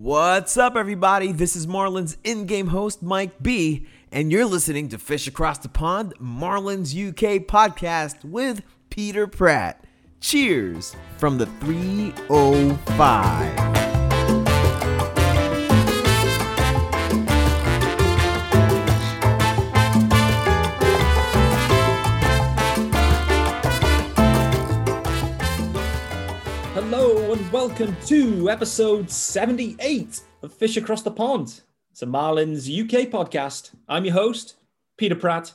What's up, everybody? This is Marlins in game host Mike B, and you're listening to Fish Across the Pond, Marlins UK podcast with Peter Pratt. Cheers from the 305. Welcome to episode 78 of Fish Across the Pond. It's a Marlins UK podcast. I'm your host, Peter Pratt,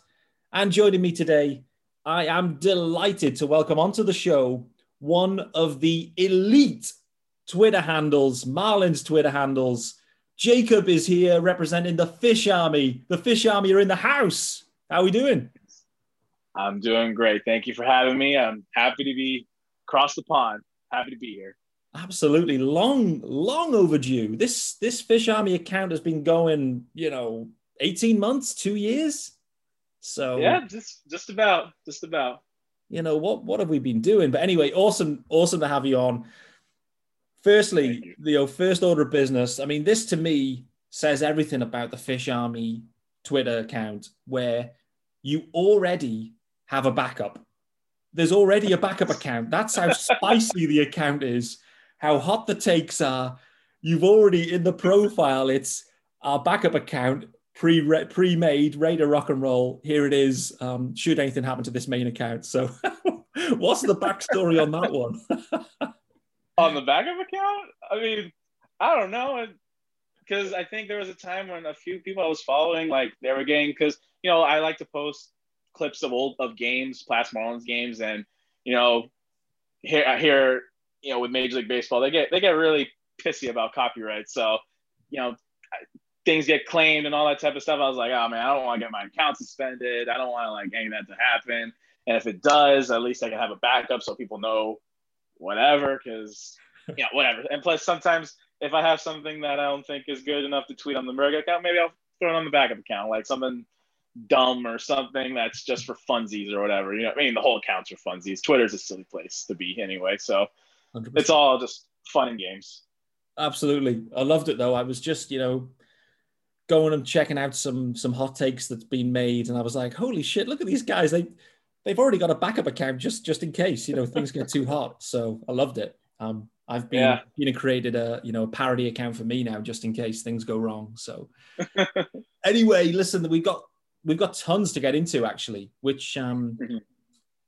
and joining me today, I am delighted to welcome onto the show one of the elite Twitter handles, Marlins Twitter handles. Jacob is here representing the Fish Army. The Fish Army are in the house. How are we doing? I'm doing great. Thank you for having me. I'm happy to be across the pond happy to be here. Absolutely, long, long overdue. This this Fish Army account has been going, you know, eighteen months, two years. So yeah, just just about, just about. You know what? What have we been doing? But anyway, awesome, awesome to have you on. Firstly, you. know, first order of business. I mean, this to me says everything about the Fish Army Twitter account, where you already have a backup there's already a backup account. That's how spicy the account is, how hot the takes are. You've already in the profile, it's our backup account pre pre made, to rock and roll. Here it is. Um, should anything happen to this main account? So, what's the backstory on that one? on the backup account? I mean, I don't know. Because I think there was a time when a few people I was following, like they were getting, because, you know, I like to post clips of old of games, past Marlins games, and you know, here here you know with Major League Baseball, they get they get really pissy about copyright. So, you know, things get claimed and all that type of stuff. I was like, oh man, I don't want to get my account suspended. I don't want to like any of that to happen. And if it does, at least I can have a backup so people know whatever. Because you know, whatever. And plus, sometimes if I have something that I don't think is good enough to tweet on the Merga account, maybe I'll throw it on the backup account, like something dumb or something that's just for funsies or whatever. You know, I mean, the whole account's for funsies. Twitter's a silly place to be anyway. So 100%. it's all just fun and games. Absolutely. I loved it though. I was just, you know, going and checking out some some hot takes that's been made and I was like, holy shit, look at these guys. They they've already got a backup account just just in case, you know, things get too hot. So I loved it. Um I've been yeah. you know created a you know a parody account for me now just in case things go wrong. So anyway, listen, we've got we've got tons to get into actually, which um, mm-hmm.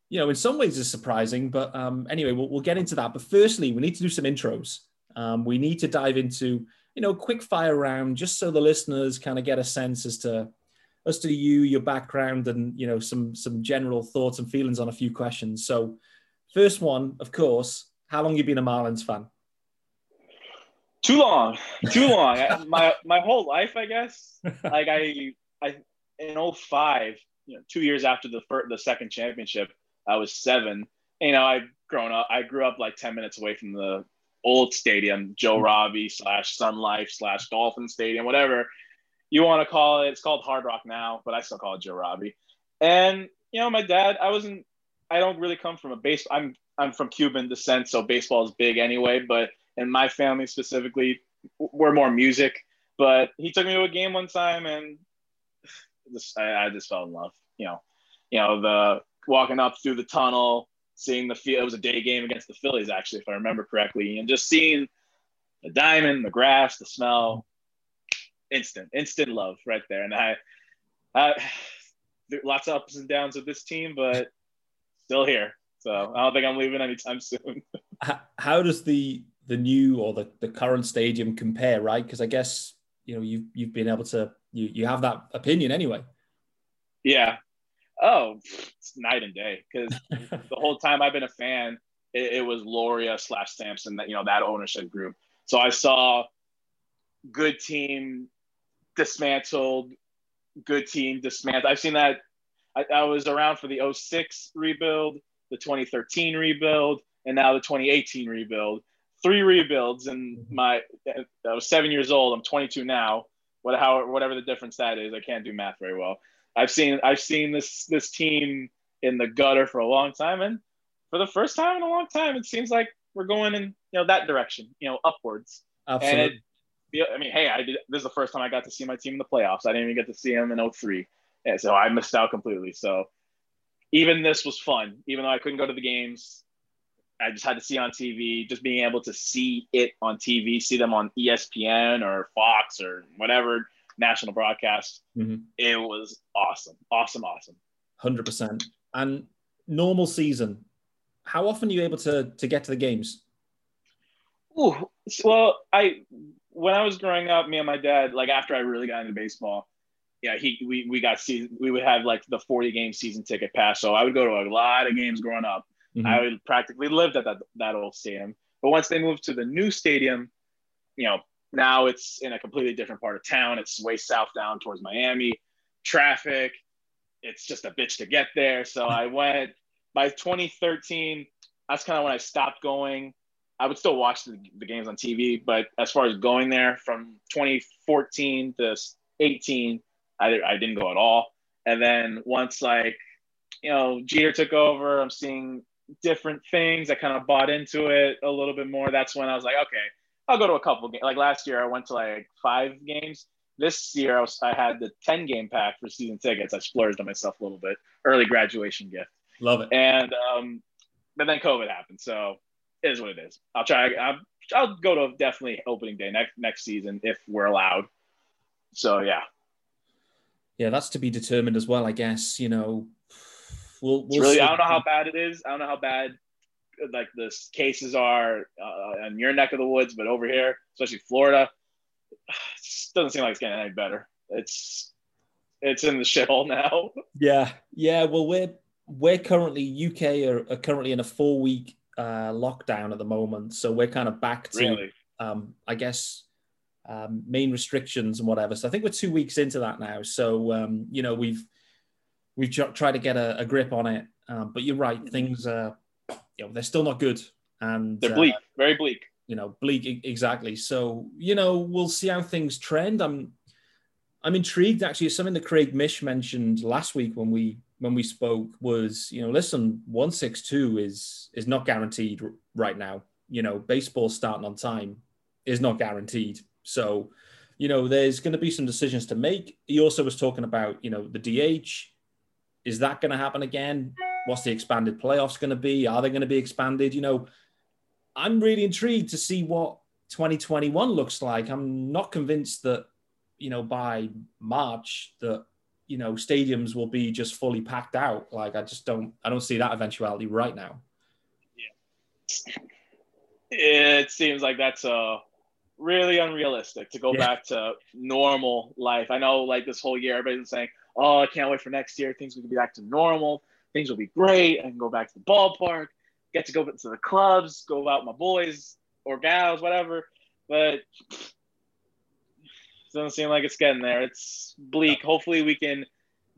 You know in some ways is surprising. But um, anyway, we'll, we'll get into that. But firstly, we need to do some intros. Um, we need to dive into you know quick fire round just so the listeners kind of get a sense as to as to you, your background, and you know some some general thoughts and feelings on a few questions. So, first one, of course, how long you been a Marlins fan? Too long, too long. my my whole life, I guess. Like I I in 05, you know, two years after the first, the second championship, I was seven. You know, I grown up. I grew up like 10 minutes away from the old stadium, Joe mm-hmm. Robbie slash Sun Life slash Dolphin Stadium, whatever you want to call it. It's called Hard Rock now, but I still call it Joe Robbie. And you know, my dad, I wasn't. I don't really come from a base. I'm I'm from Cuban descent, so baseball is big anyway. But in my family specifically, we're more music. But he took me to a game one time, and just I, I just fell in love. You know, you know the walking up through the tunnel, seeing the field. It was a day game against the Phillies, actually, if I remember correctly, and just seeing the diamond, the grass, the smell, instant, instant love right there. And I, I lots of ups and downs with this team, but still here. So I don't think I'm leaving anytime soon. How does the the new or the, the current stadium compare, right? Because I guess you know you've you've been able to you you have that opinion anyway. Yeah. Oh, it's night and day because the whole time I've been a fan, it, it was Loria slash Samson that you know that ownership group. So I saw good team dismantled, good team dismantled. I've seen that. I, I was around for the 06 rebuild, the 2013 rebuild, and now the 2018 rebuild. Three rebuilds, and mm-hmm. my I was seven years old. I'm 22 now what how whatever the difference that is. I can't do math very well. I've seen I've seen this this team in the gutter for a long time, and for the first time in a long time, it seems like we're going in you know that direction, you know, upwards. Absolutely. And feel. I mean, hey, I did. This is the first time I got to see my team in the playoffs. I didn't even get to see them in 03. Yeah, so I missed out completely. So even this was fun, even though I couldn't go to the games. I just had to see on TV. Just being able to see it on TV, see them on ESPN or Fox or whatever national broadcast. Mhm. It was awesome, awesome, awesome. Hundred percent. And normal season, how often are you able to to get to the games? Ooh, well, I when I was growing up, me and my dad, like after I really got into baseball, yeah, he we we got season we would have like the 40 game season ticket pass. So I would go to a lot of games growing up. Mhm. I would practically lived at that that old stadium. But once they moved to the new stadium, you know, now it's in a completely different part of town. It's way south down towards Miami. Traffic, it's just a bitch to get there. So I went by 2013. That's kind of when I stopped going. I would still watch the, the games on TV, but as far as going there from 2014 to 18, I, I didn't go at all. And then once like, you know, Jeter took over, I'm seeing different things. I kind of bought into it a little bit more. That's when I was like, okay, I'll go to a couple games. Like last year, I went to like five games. This year, I, was, I had the 10 game pack for season tickets. I splurged on myself a little bit. Early graduation gift. Love it. And, um, but then COVID happened. So it is what it is. I'll try. I'll, I'll go to definitely opening day next, next season if we're allowed. So yeah, Yeah, that's to be determined as well, I guess. You know, we'll, we'll really, see. I don't know how bad it is. I don't know how bad like the cases are uh, in your neck of the woods, but over here, especially Florida, doesn't seem like it's getting any better. It's it's in the shithole now. Yeah, yeah. Well, we're we're currently UK are, are currently in a four week uh, lockdown at the moment, so we're kind of back to Really, um, I guess um, main restrictions and whatever. So I think we're two weeks into that now. So um, you know we've we've tried to get a, a grip on it, um, but you're right, things are you know they're still not good, and they're uh, bleak, very bleak. you know bleak exactly. So you know we'll see how things trend. I'm i'm intrigued actually. Something that craig mish mentioned last week when we when we spoke was you know listen 162 is is not guaranteed right now. You know baseball starting on time is not guaranteed. So you know there's going to be some decisions to make. He also was talking about you know the dh is that going to happen again what's the expanded playoffs going to be are they going to be expanded you know I'm really intrigued to see what 2021 looks like. I'm not convinced that, you know, by March that, you know, stadiums will be just fully packed out. Like I just don't I don't see that eventuality right now. Yeah. It seems like that's a really unrealistic to go Yeah. back to normal life. I know like this whole year everybody's been saying, "Oh, I can't wait for next year. Things will be back to normal. Things will be great. I can go back to the ballpark, get to go to the clubs, go out with my boys or gals, whatever." But it doesn't seem like it's getting there. It's bleak. Hopefully, we can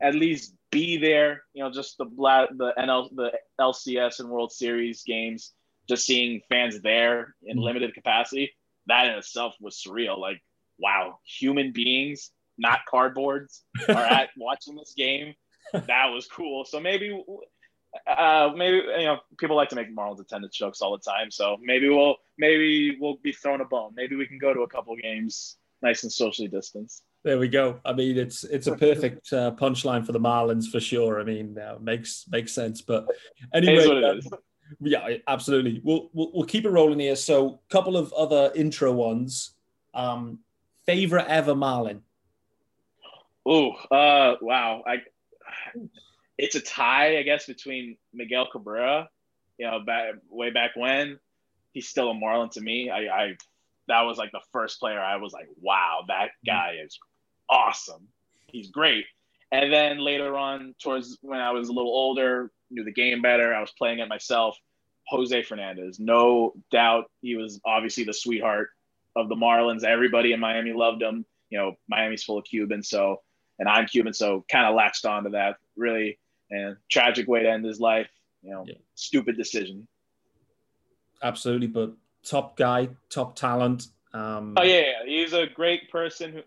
at least be there. You know, just the the NL the LCS and World Series games just seeing fans there in Mhm. limited capacity, that in itself was surreal. Like, wow, human beings, not cardboards, are at watching this game. That was cool. So maybe, uh, maybe you know, people like to make Marlins attendance jokes all the time. So maybe we'll maybe we'll be thrown a bone. Maybe we can go to a couple games, nice and socially distanced. There we go. I mean, it's it's a perfect uh, punchline for the Marlins for sure. I mean, uh, makes makes sense. But anyway, is what it um. Yeah, absolutely. We'll, we'll we'll keep it rolling here. So, couple of other intro ones. Um, favorite ever Marlin. Oh, uh, wow. I, it's a tie, I guess, between Miguel Cabrera, you know, back way back when. He's still a Marlin to me. I, I that was like the first player I was like, wow, that mm-hmm. guy is awesome. He's great. And then later on, towards when I was a little older, knew the game better, I was playing it myself. Jose Fernandez, no doubt, he was obviously the sweetheart of the Marlins. Everybody in Miami loved him. You know, Miami's full of Cubans, so and I'm Cuban, so kind of latched onto that. Really, and tragic way to end his life. You know, Yeah. stupid decision. Absolutely, but top guy, top talent. Um, Oh yeah, yeah, he's a great person. Who,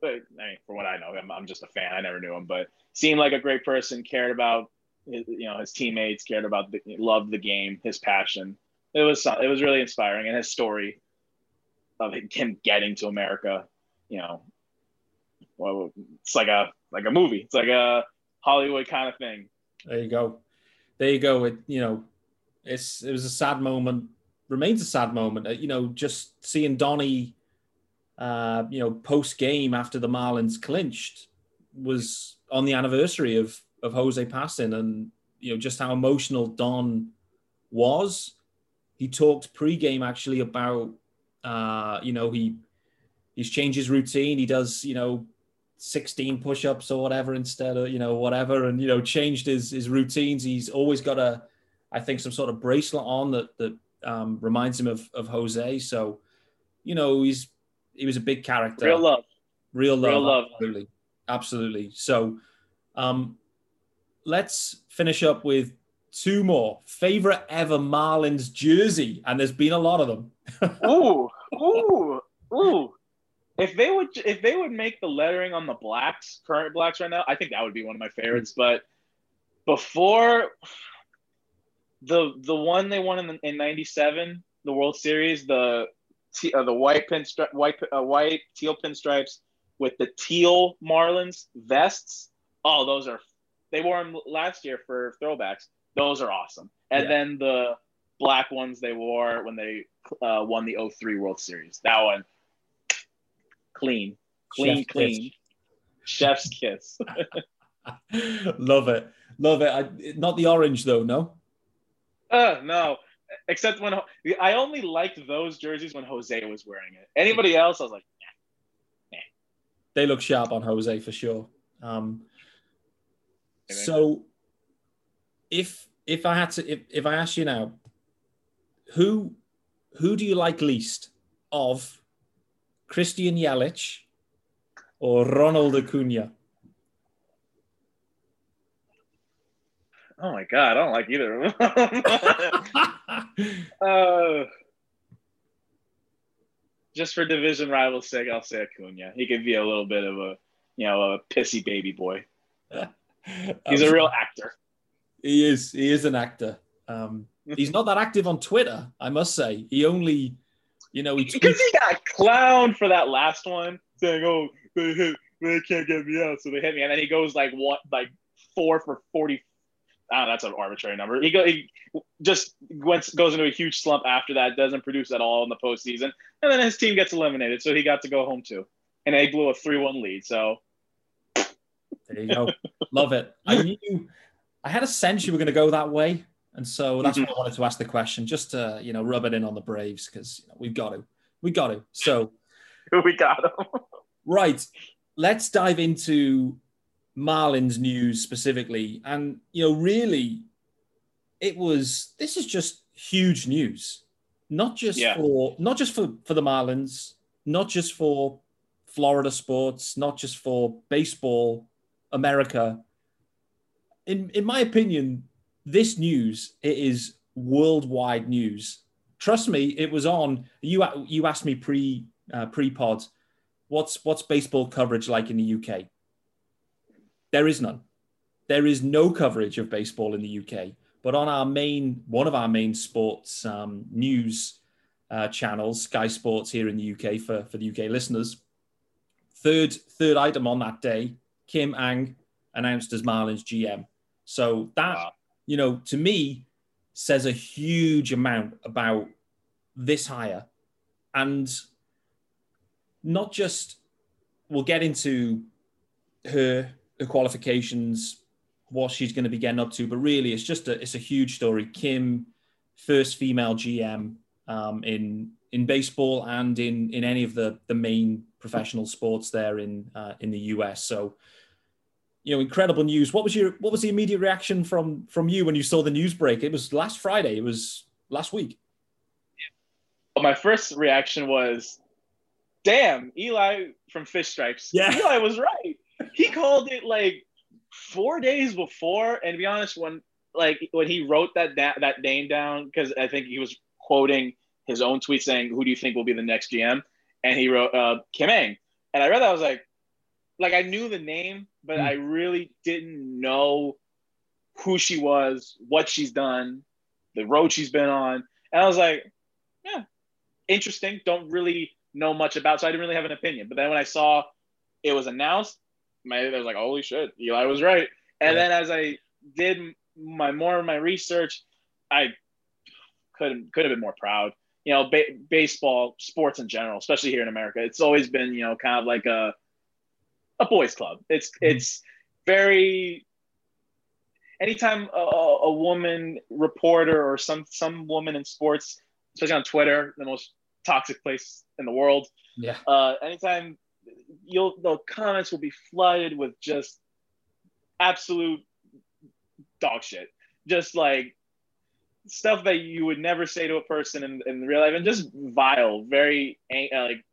but I mean, for what I know, I'm, I'm just a fan. I never knew him, but seemed like a great person. Cared about his, you know his teammates. Cared about the loved the game. His passion. It was it was really inspiring, and his story. of him getting to America. You know, well, it's like a like a movie. It's like a Hollywood kind of thing. There you go. There you go. It you know, it's it was a sad moment. Remains a sad moment. Uh, you know, just seeing Donnie, uh, you know, post game after the Marlins clinched was on the anniversary of of Jose passing, and you know just how emotional Don was. He talked pre-game actually about, uh, you know, he he's changed his routine. He does, you know, 16 push-ups or whatever instead of you know whatever and you know changed his his routines. He's always got a i think some sort of bracelet on that that um, reminds him of of jose. So you know he's he was a big character. Real love. real love, Real love. absolutely. Absolutely. So um let's finish up with two more. Favorite ever marlins jersey and there's been a lot of them. Ooh, ooh, ooh. If they would, if they would make the lettering on the blacks, current blacks right now, I think that would be one of my favorites. But before the the one they won in in '97, the World Series, the uh, the white pinstripe, white uh, white teal pinstripes with the teal Marlins vests. Oh, those are they wore them last year for throwbacks. Those are awesome. And Yeah. then the black ones they wore when they uh, won the 03 World Series. That one, clean, clean, Chef's clean. Chef's kiss. love it love it I, not the orange though no uh, no, except when I only liked those jerseys when Jose was wearing it. Anybody else, I was like, they look sharp on Jose for sure. Um, so, if if I had to, if, if I ask you now, who who do you like least of Christian Yelich or Ronald Acuna? oh my god, I don't like either of them. uh, just for division rivals' sake, I'll say Acuna. He could be a little bit of a, you know, a pissy baby boy. He's a real actor. He is. He is an actor. Um, he's not that active on Twitter, I must say. He only, you know, he Because he got clowned for that last one, saying, "Oh, they hit, they can't get me out, so they hit me," and then he goes like what, like four for forty. Ah, that's an arbitrary number. He, go, he just went, goes into a huge slump after that, doesn't produce at all in the postseason, and then his team gets eliminated, so he got to go home too, and they blew a three-one lead. So There you go. Love it. I knew. I had a sense you were going to go that way, and so that's why I mm-hmm. wanted to ask the question, just to you know rub it in on the Braves because you know, we've got to, we got to. So we got him. right, let's dive into Marlins news specifically, and you know, really, it was. This is just huge news, not just Yeah. for not just for for the Marlins, not just for Florida sports, not just for baseball, America. In in my opinion, this news it is worldwide news. Trust me, it was on. You you asked me pre uh, pre pod, what's what's baseball coverage like in the UK? There is none. There is no coverage of baseball in the UK. But on our main one of our main sports um, news uh, channels, Sky Sports here in the UK for for the UK listeners, third third item on that day, Kim Ng announced as Marlins GM. So that Wow. You know to me says a huge amount about this hire, and not just we'll get into her her qualifications, what she's going to be getting up to, but really it's just a it's a huge story. Kim, first female GM um, in in baseball and in in any of the the main professional sports there in uh, in the US. So you know, incredible news. What was your what was the immediate reaction from from you when you saw the news break? It was last Friday. It was last week. my first reaction was, "Damn, Eli from Fish Stripes." Yeah. Eli was right. He called it like four days before, and to be honest, when like when he wrote that da- that name down, because I think he was quoting his own tweet saying, "Who do you think will be the next GM?" And he wrote uh, Kim Ng, and I read that I was like, like I knew the name, but Mm. I really didn't know who she was, what she's done, the road she's been on, and I was like, yeah, interesting. Don't really know much about, so I didn't really have an opinion. But then when I saw it was announced, my I was like, holy shit, Eli was right. And yeah. then as I did my more of my research, I couldn't could have been more proud. You know, ba- baseball, sports in general, especially here in America, it's always been you know kind of like a a boys' club. It's mm-hmm. it's very anytime a, a, woman reporter or some some woman in sports, especially on Twitter, the most toxic place in the world. Yeah. Uh, anytime you'll the comments will be flooded with just absolute dog shit. Just like stuff that you would never say to a person in, in real life and just vile, very uh, like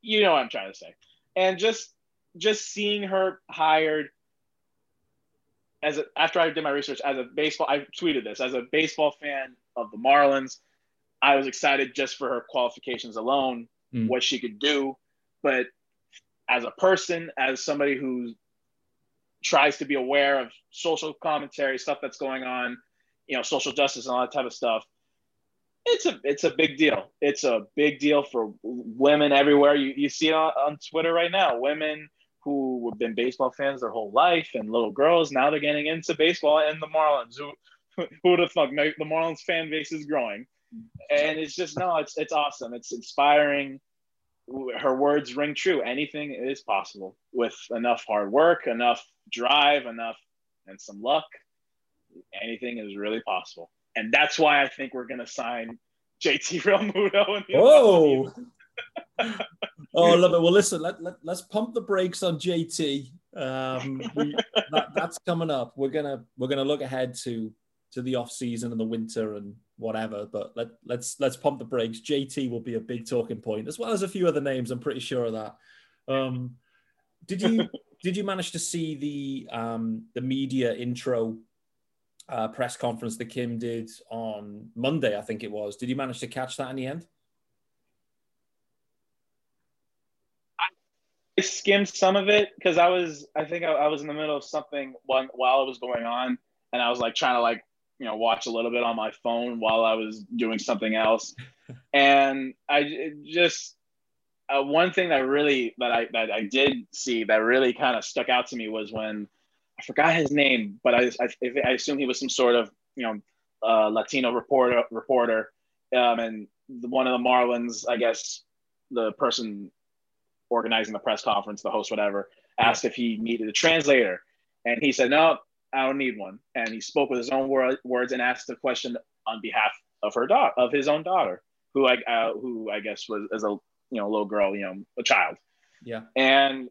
you know what I'm trying to say. And just just seeing her hired as a, after I did my research as a baseball, I tweeted this as a baseball fan of the Marlins. I was excited just for her qualifications alone, mm. what she could do. But as a person, as somebody who tries to be aware of social commentary, stuff that's going on, you know, social justice and all that type of stuff, it's a it's a big deal. It's a big deal for women everywhere. You, you see it on, on Twitter right now. Women who have been baseball fans their whole life and little girls now they're getting into baseball and the Marlins. Who who would have thought the Marlins fan base is growing? And it's just no, it's it's awesome. It's inspiring. Her words ring true. Anything is possible with enough hard work, enough drive, enough and some luck. Anything is really possible. And that's why I think we're gonna sign JT Realmuto. Whoa. oh, I love it. Well, listen, let, let, let's pump the brakes on JT. Um, we, that, that's coming up. We're gonna we're gonna look ahead to to the off season and the winter and whatever. But let let's let's pump the brakes. JT will be a big talking point as well as a few other names. I'm pretty sure of that. Um, did you did you manage to see the um, the media intro uh, press conference that Kim did on Monday? I think it was. Did you manage to catch that in the end? Skimmed some of it because I was, I think I, I, was in the middle of something when, while it was going on, and I was like trying to like, you know, watch a little bit on my phone while I was doing something else, and I just uh, one thing that really that I that I did see that really kind of stuck out to me was when I forgot his name, but I I, I assume he was some sort of you know uh, Latino reporter reporter, um, and one of the Marlins, I guess the person organizing the press conference, the host, whatever, asked if he needed a translator. And he said, no, I don't need one. And he spoke with his own wor- words and asked the question on behalf of her daughter, of his own daughter, who I, uh, who I guess was as a, you know, little girl, you know, a child. Yeah. And,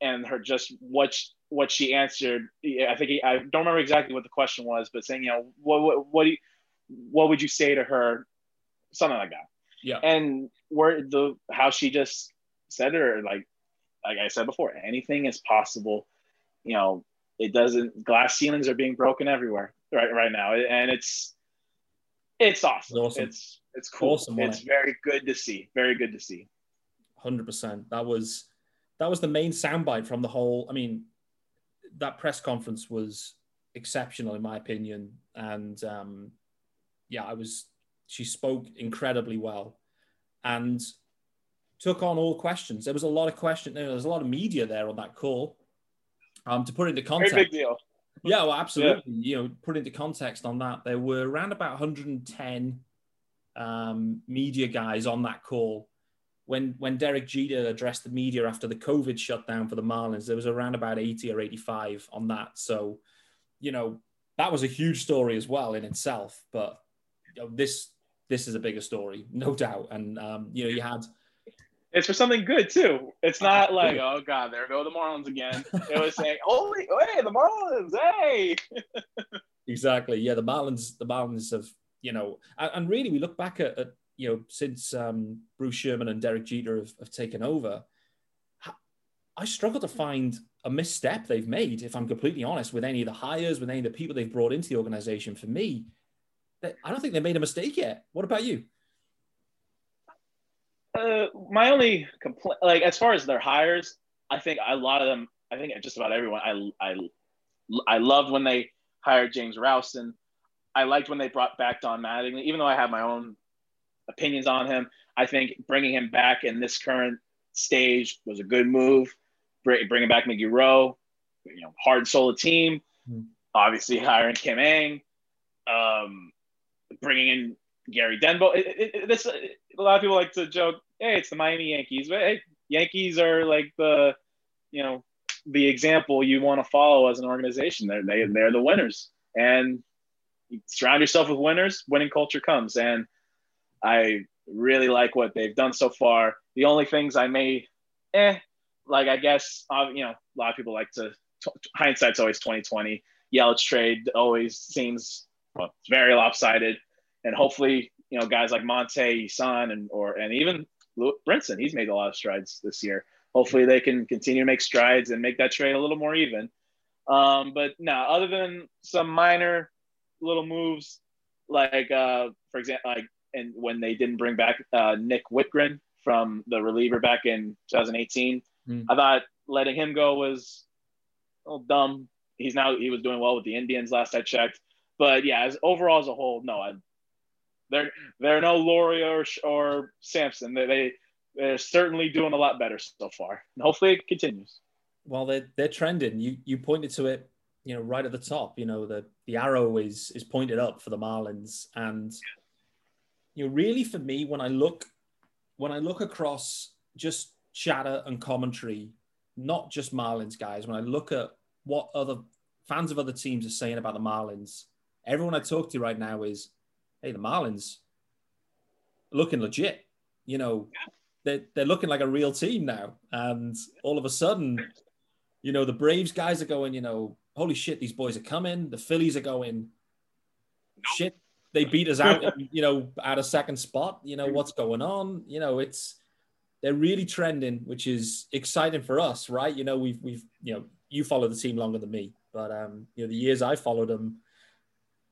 and her just what, she, what she answered, I think he, I don't remember exactly what the question was, but saying, you know, what, what, what do you, what would you say to her? Something like that. Yeah. And where the, how she just said it or like like I said before, anything is possible. You know, it doesn't glass ceilings are being broken everywhere right right now. And it's it's awesome. It's awesome. It's it's cool. Awesome, it's it? very good to see. Very good to see. Hundred percent. That was that was the main soundbite from the whole. I mean, that press conference was exceptional in my opinion, and um, yeah, I was. She spoke incredibly well, and took on all questions. There was a lot of questions. There was a lot of media there on that call. Um, to put into context, Very big deal. Yeah, well, absolutely. Yeah. You know, put into context on that, there were around about 110 um, media guys on that call. When when Derek Jeter addressed the media after the COVID shutdown for the Marlins, there was around about 80 or 85 on that. So, you know, that was a huge story as well in itself. But you know, this this is a bigger story, no doubt. And um, you know, you had it's for something good too. It's not like, oh god, there go the Marlins again. It was saying, holy, hey, the Marlins, hey. exactly. Yeah, the Marlins, the Marlins have, you know, and, and really, we look back at, at you know, since um, Bruce Sherman and Derek Jeter have, have taken over, I struggle to find a misstep they've made. If I'm completely honest, with any of the hires, with any of the people they've brought into the organization, for me, I don't think they made a mistake yet. What about you? Uh, my only complaint, like as far as their hires, I think a lot of them, I think just about everyone, I I I loved when they hired James Rowson. I liked when they brought back Don Mattingly, even though I have my own opinions on him. I think bringing him back in this current stage was a good move. Bringing back Miggy Rowe, you know, hard and soul team. Mm-hmm. Obviously, hiring Kim Ng, um, bringing in Gary Denbo. It, it, it, this a lot of people like to joke, "Hey, it's the Miami Yankees." But hey, Yankees are like the, you know, the example you want to follow as an organization. They're they, they're the winners, and surround yourself with winners. Winning culture comes, and I really like what they've done so far. The only things I may, eh, like I guess you know a lot of people like to hindsight's always twenty twenty. Yelich trade always seems well, very lopsided, and hopefully you know guys like Monte, Son, and or and even Brinson, he's made a lot of strides this year. Hopefully they can continue to make strides and make that trade a little more even. Um, but no, other than some minor little moves, like uh, for example, like and when they didn't bring back uh, Nick Wittgren from the reliever back in 2018, mm. I thought letting him go was a little dumb. He's now he was doing well with the Indians last I checked, but yeah, as overall as a whole, no, I, they're they're no Loria or, or Samson. They, they they're certainly doing a lot better so far, and hopefully it continues. Well, they're they're trending. You you pointed to it, you know, right at the top. You know, the the arrow is is pointed up for the Marlins, and you know, really for me, when I look when I look across just chatter and commentary, not just Marlins guys, when I look at what other fans of other teams are saying about the Marlins, everyone I talk to right now is, hey, the Marlins looking legit. You know, they're, they're looking like a real team now. And all of a sudden, you know, the Braves guys are going, you know, holy shit, these boys are coming. The Phillies are going, shit, they beat us out, you know, at a second spot. You know, what's going on? You know, it's they're really trending, which is exciting for us, right? You know, we've we've you know, you follow the team longer than me, but um, you know, the years I followed them,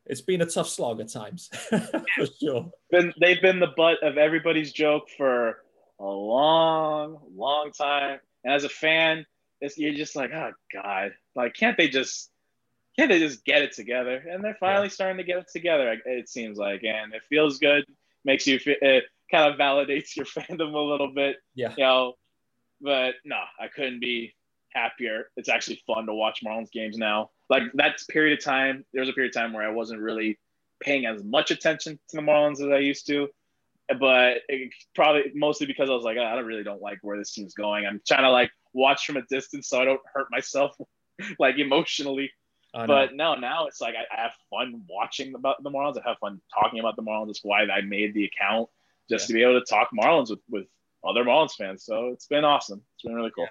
it's been a tough slog at times, for sure. Been, they've been the butt of everybody's joke for a long, long time. And as a fan, you're just like, oh god, like can't they just can't they just get it together? And they're finally yeah. starting to get it together. It seems like, and it feels good. Makes you feel, it kind of validates your fandom a little bit. Yeah. You know, but no, I couldn't be happier. It's actually fun to watch Marlins games now. Like that period of time, there was a period of time where I wasn't really paying as much attention to the Marlins as I used to. But it, probably mostly because I was like, oh, I don't really don't like where this team's going. I'm trying to like watch from a distance so I don't hurt myself like emotionally but no, now it's like I, I, have fun watching about the Marlins. I have fun talking about the Marlins. That's why I made the account just yeah. to be able to talk Marlins with, with other Marlins fans. So it's been awesome. It's been really cool. Yeah.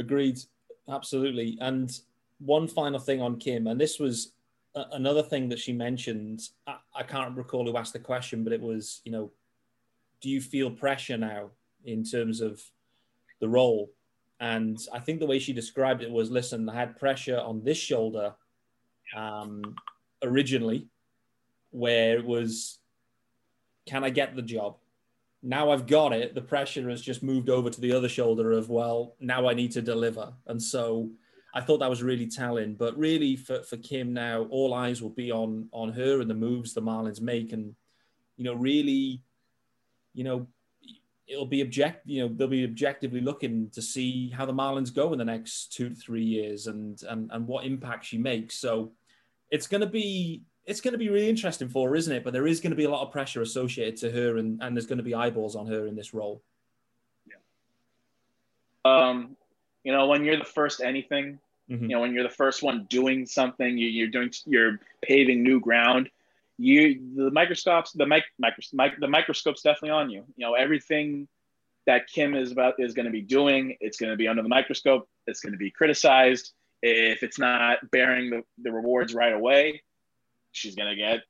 Agreed. Absolutely. And one final thing on Kim, and this was a- another thing that she mentioned. I-, I can't recall who asked the question, but it was, you know, do you feel pressure now in terms of the role? And I think the way she described it was listen, I had pressure on this shoulder um, originally, where it was, can I get the job? Now I've got it. The pressure has just moved over to the other shoulder of, well, now I need to deliver. And so I thought that was really telling. But really, for, for Kim now, all eyes will be on on her and the moves the Marlins make, and you know, really, you know, it'll be object you know they'll be objectively looking to see how the Marlins go in the next two to three years and and and what impact she makes. So it's going to be it's going to be really interesting for her, isn't it? But there is going to be a lot of pressure associated to her, and and there's going to be eyeballs on her in this role. Yeah. Um, you know, when you're the first anything, mm-hmm. you know, when you're the first one doing something, you, you're doing you're paving new ground you the microscopes the mic, micro, mic, the microscope's definitely on you you know everything that kim is about is going to be doing it's going to be under the microscope it's going to be criticized if it's not bearing the, the rewards right away she's going to get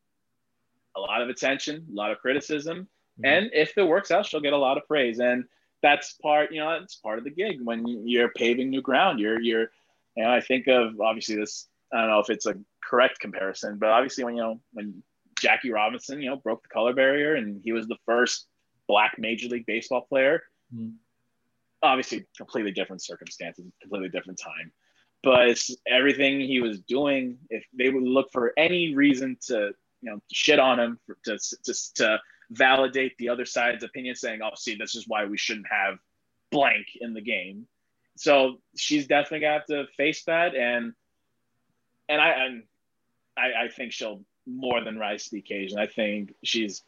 a lot of attention a lot of criticism mm-hmm. and if it works out she'll get a lot of praise and that's part you know it's part of the gig when you're paving new ground you're you're you know i think of obviously this i don't know if it's a correct comparison but obviously when you know when Jackie Robinson, you know, broke the color barrier and he was the first black Major League Baseball player. Mm. Obviously, completely different circumstances, completely different time. But everything he was doing. If they would look for any reason to, you know, shit on him, for, to, to, to validate the other side's opinion, saying, "Oh, see, this is why we shouldn't have blank in the game." So she's definitely gonna have to face that, and and I and I, I think she'll more than rise to the occasion. I think she's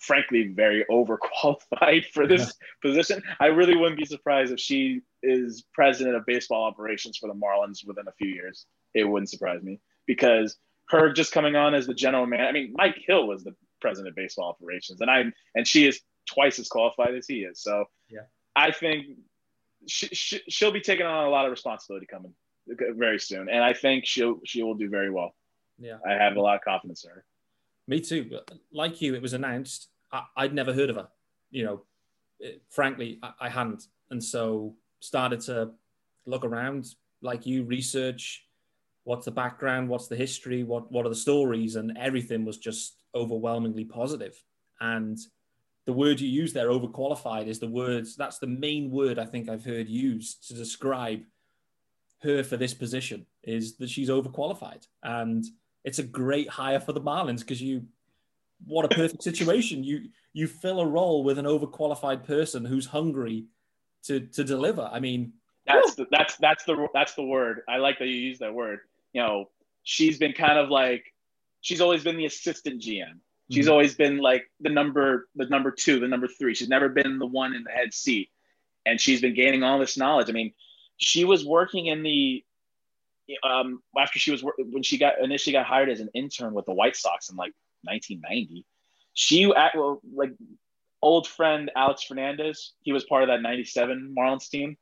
frankly very overqualified for this position. I really wouldn't be surprised if she is president of baseball operations for the Marlins within a few years. It wouldn't surprise me because her just coming on as the general man. I mean, Mike Hill was the president of baseball operations, and I and she is twice as qualified as he is. So yeah, I think she, she, she'll be taking on a lot of responsibility coming very soon, and I think she'll she will do very well. Yeah, I have a lot of confidence in her. Me too. Like you, it was announced. I, would never heard of her. You know, it, frankly, I, I hadn't, and so started to look around, like you, research what's the background, what's the history, what what are the stories, and everything was just overwhelmingly positive. And the word you use there, overqualified, is the words. That's the main word I think I've heard used to describe her for this position. Is that she's overqualified, and it's a great hire for the Marlins because you, what a perfect situation. You you fill a role with an overqualified person who's hungry to to deliver. I mean, that's the, that's that's the that's the word. I like that you use that word. You know, she's been kind of like she's always been the assistant GM. She's mm-hmm. always been like the number the number two, the number three. She's never been the one in the head seat, and she's been gaining all this knowledge. I mean, she was working in the um, after she was when she got initially got hired as an intern with the White Sox in like 1990. She at, well, like old friend Alex Fernandez. He was part of that 97 Marlins team.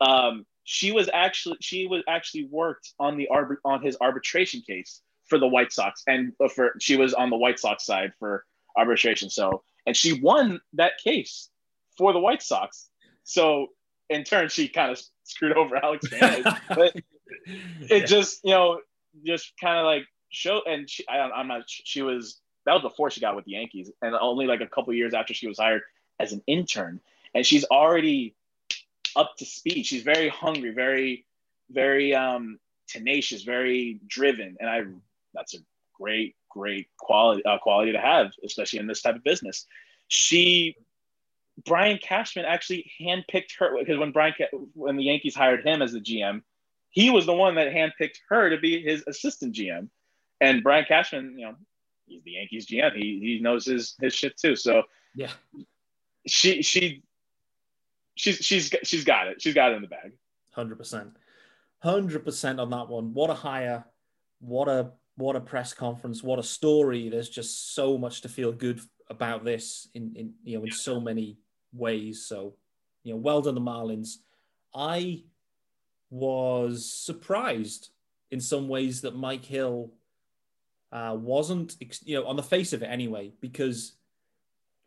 Um, she was actually she was actually worked on the arbit- on his arbitration case for the White Sox and uh, for she was on the White Sox side for arbitration. So and she won that case for the White Sox. So in turn, she kind of screwed over Alex Fernandez. but it just you know just kind of like show and she, I, i'm not she was that was before she got with the yankees and only like a couple years after she was hired as an intern. And she's already up to speed. She's very hungry very very um tenacious very driven. And i that's a great great quality uh, quality to have especially in this type of business. She Brian Cashman actually handpicked her because when Brian when the Yankees hired him as the GM, he was the one that handpicked her to be his assistant GM. And Brian Cashman, you know, he's the Yankees GM. He he knows his his shit too. So yeah, she she she's she's she's got it. She's got it in the bag. Hundred percent, hundred percent on that one. What a hire! What a what a press conference! What a story! There's just so much to feel good about this in in you know in so many ways. So you know, well done the Marlins. I was surprised in some ways that Mike Hill uh, wasn't, you know, on the face of it anyway, because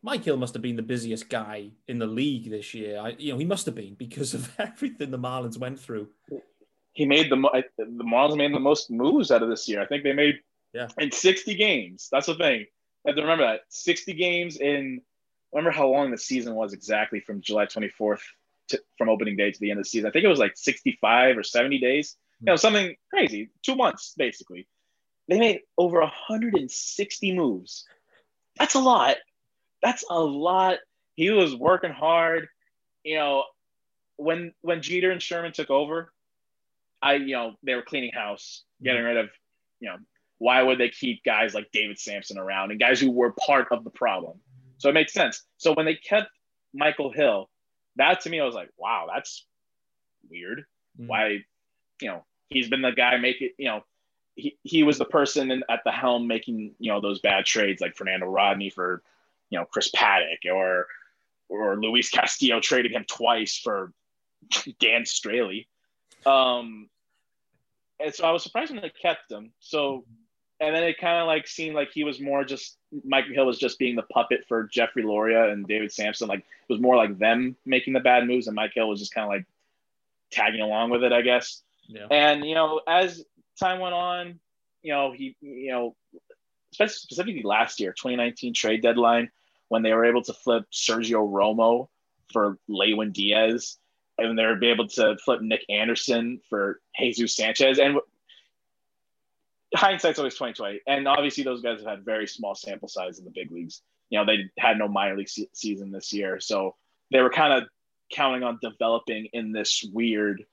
Mike Hill must have been the busiest guy in the league this year. I, you know, he must have been because of everything the Marlins went through. He made the the Marlins made the most moves out of this year. I think they made yeah in 60 games. That's the thing. I have to remember that 60 games in. Remember how long the season was exactly from July 24th from opening day to the end of the season. I think it was like 65 or 70 days. You know, something crazy. Two months basically. They made over 160 moves. That's a lot. That's a lot. He was working hard. You know, when when Jeter and Sherman took over, I you know they were cleaning house, getting rid of you know why would they keep guys like David Samson around and guys who were part of the problem? So it makes sense. So when they kept Michael Hill, that to me, I was like, wow, that's weird. Mm-hmm. Why, you know, he's been the guy making, you know, he, he was the person in, at the helm making, you know, those bad trades like Fernando Rodney for, you know, Chris Paddack or, or Luis Castillo traded him twice for Dan Straily. Um, and so I was surprised when they kept him. So, and then it kind of like seemed like he was more just Mike Hill was just being the puppet for Jeffrey Loria and David Samson. Like it was more like them making the bad moves, and Mike Hill was just kind of like tagging along with it, I guess. Yeah. And you know, as time went on, you know, he, you know, specifically last year, 2019 trade deadline, when they were able to flip Sergio Romo for Lewin Diaz, and they were able to flip Nick Anderson for Jesus Sanchez, and hindsight's always 2020 and obviously those guys have had very small sample size in the big leagues. You know they had no minor league se- season this year, so they were kind of counting on developing in this weird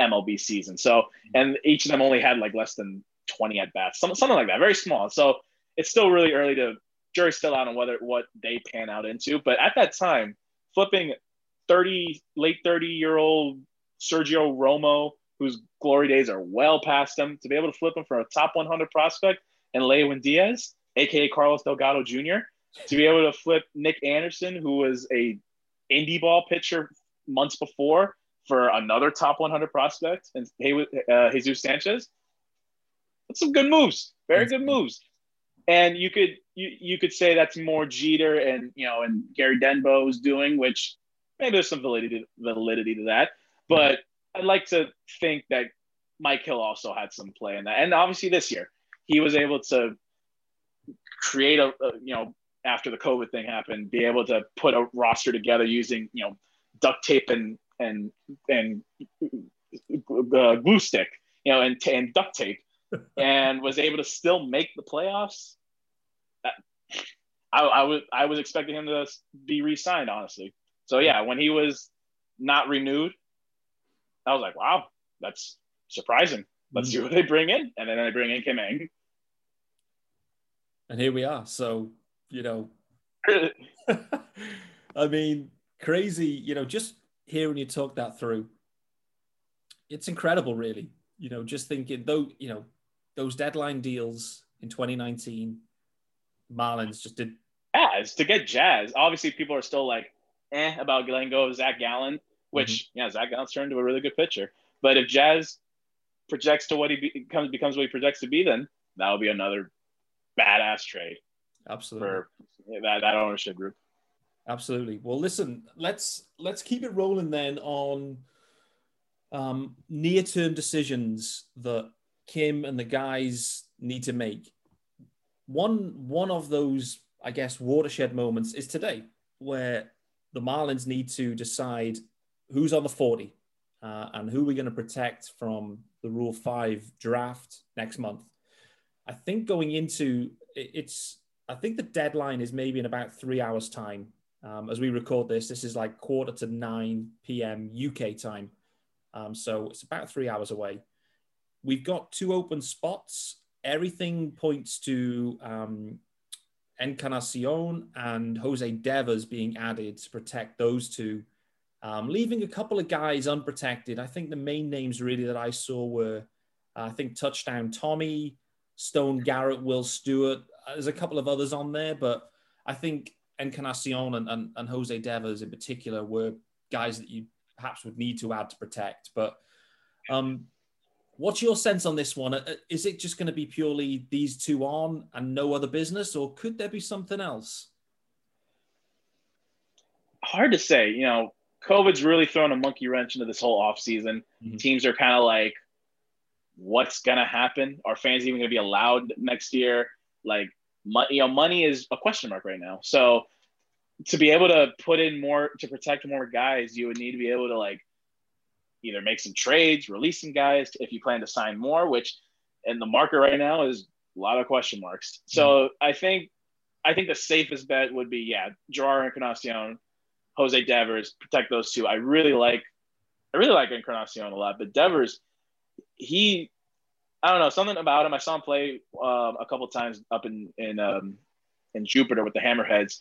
MLB season. So mm-hmm. and each of them only had like less than 20 at bats, something something like that, very small. So it's still really early to jury's still out on whether what they pan out into. But at that time, flipping 30 late 30 year old Sergio Romo, whose glory days are well past him, to be able to flip him for a top 100 prospect and Lewin Diaz, aka Carlos Delgado Jr., to be able to flip Nick Anderson, who was a indie ball pitcher months before, for another top 100 prospect, and hey with uh, Jesus Sanchez. That's some good moves. Very good moves. And you could you you could say that's more Jeter and you know and Gary Denbo's doing, which maybe there's some validity validity to that. But I'd like to think that Mike Hill also had some play in that. And obviously this year, he was able to create a, a, you know after the COVID thing happened, be able to put a roster together using you know duct tape and and and uh, glue stick, you know, and, and duct tape, and was able to still make the playoffs. I, I was I was expecting him to be re-signed, honestly. So yeah, when he was not renewed, I was like, wow, that's surprising. Let's see mm. what they bring in, and then they bring in Kim Ng. And here we are. So you know, I mean, crazy. You know, just hearing you talk that through, it's incredible, really. You know, just thinking though, you know, those deadline deals in 2019, Marlins just did. Yeah, it's to get Jazz. Obviously, people are still like, eh, about letting go of Zach Gallen, which mm-hmm. yeah, Zach Gallen's turned into a really good pitcher. But if Jazz projects to what he becomes becomes what he projects to be, then that'll be another badass trade. Absolutely. For that, that ownership group. Absolutely. Well, listen, let's let's keep it rolling then on um, near-term decisions that Kim and the guys need to make. One one of those, I guess, watershed moments is today, where the Marlins need to decide who's on the 40 uh, and who we're going to protect from the Rule 5 draft next month. I think going into it's, I think the deadline is maybe in about three hours' time. Um, as we record this, this is like quarter to 9 p.m. UK time. Um, so it's about three hours away. We've got two open spots. Everything points to um, Encarnacion and Jose Devers being added to protect those two, um, leaving a couple of guys unprotected. I think the main names really that I saw were, uh, I think, Touchdown Tommy, Stone Garrett, Will Stewart. There's a couple of others on there, but I think Encarnacion and, and, and Jose Devers in particular were guys that you perhaps would need to add to protect. But um, what's your sense on this one? Uh, is it just going to be purely these two on and no other business, or could there be something else? Hard to say. You know, COVID's really thrown a monkey wrench into this whole offseason. Mm-hmm. Teams are kind of like, what's going to happen? Are fans even going to be allowed next year? Like, money, you know, money is a question mark right now. So to be able to put in more to protect more guys, you would need to be able to like either make some trades, release some guys if you plan to sign more, which in the market right now is a lot of question marks. So mm-hmm. I think I think the safest bet would be yeah, Jerar Encarnacion, Jose Devers, protect those two. I really like I really like Encarnacion a lot, but Devers, he I don't know something about him. I saw him play um, a couple times up in in um, in Jupiter with the Hammerheads.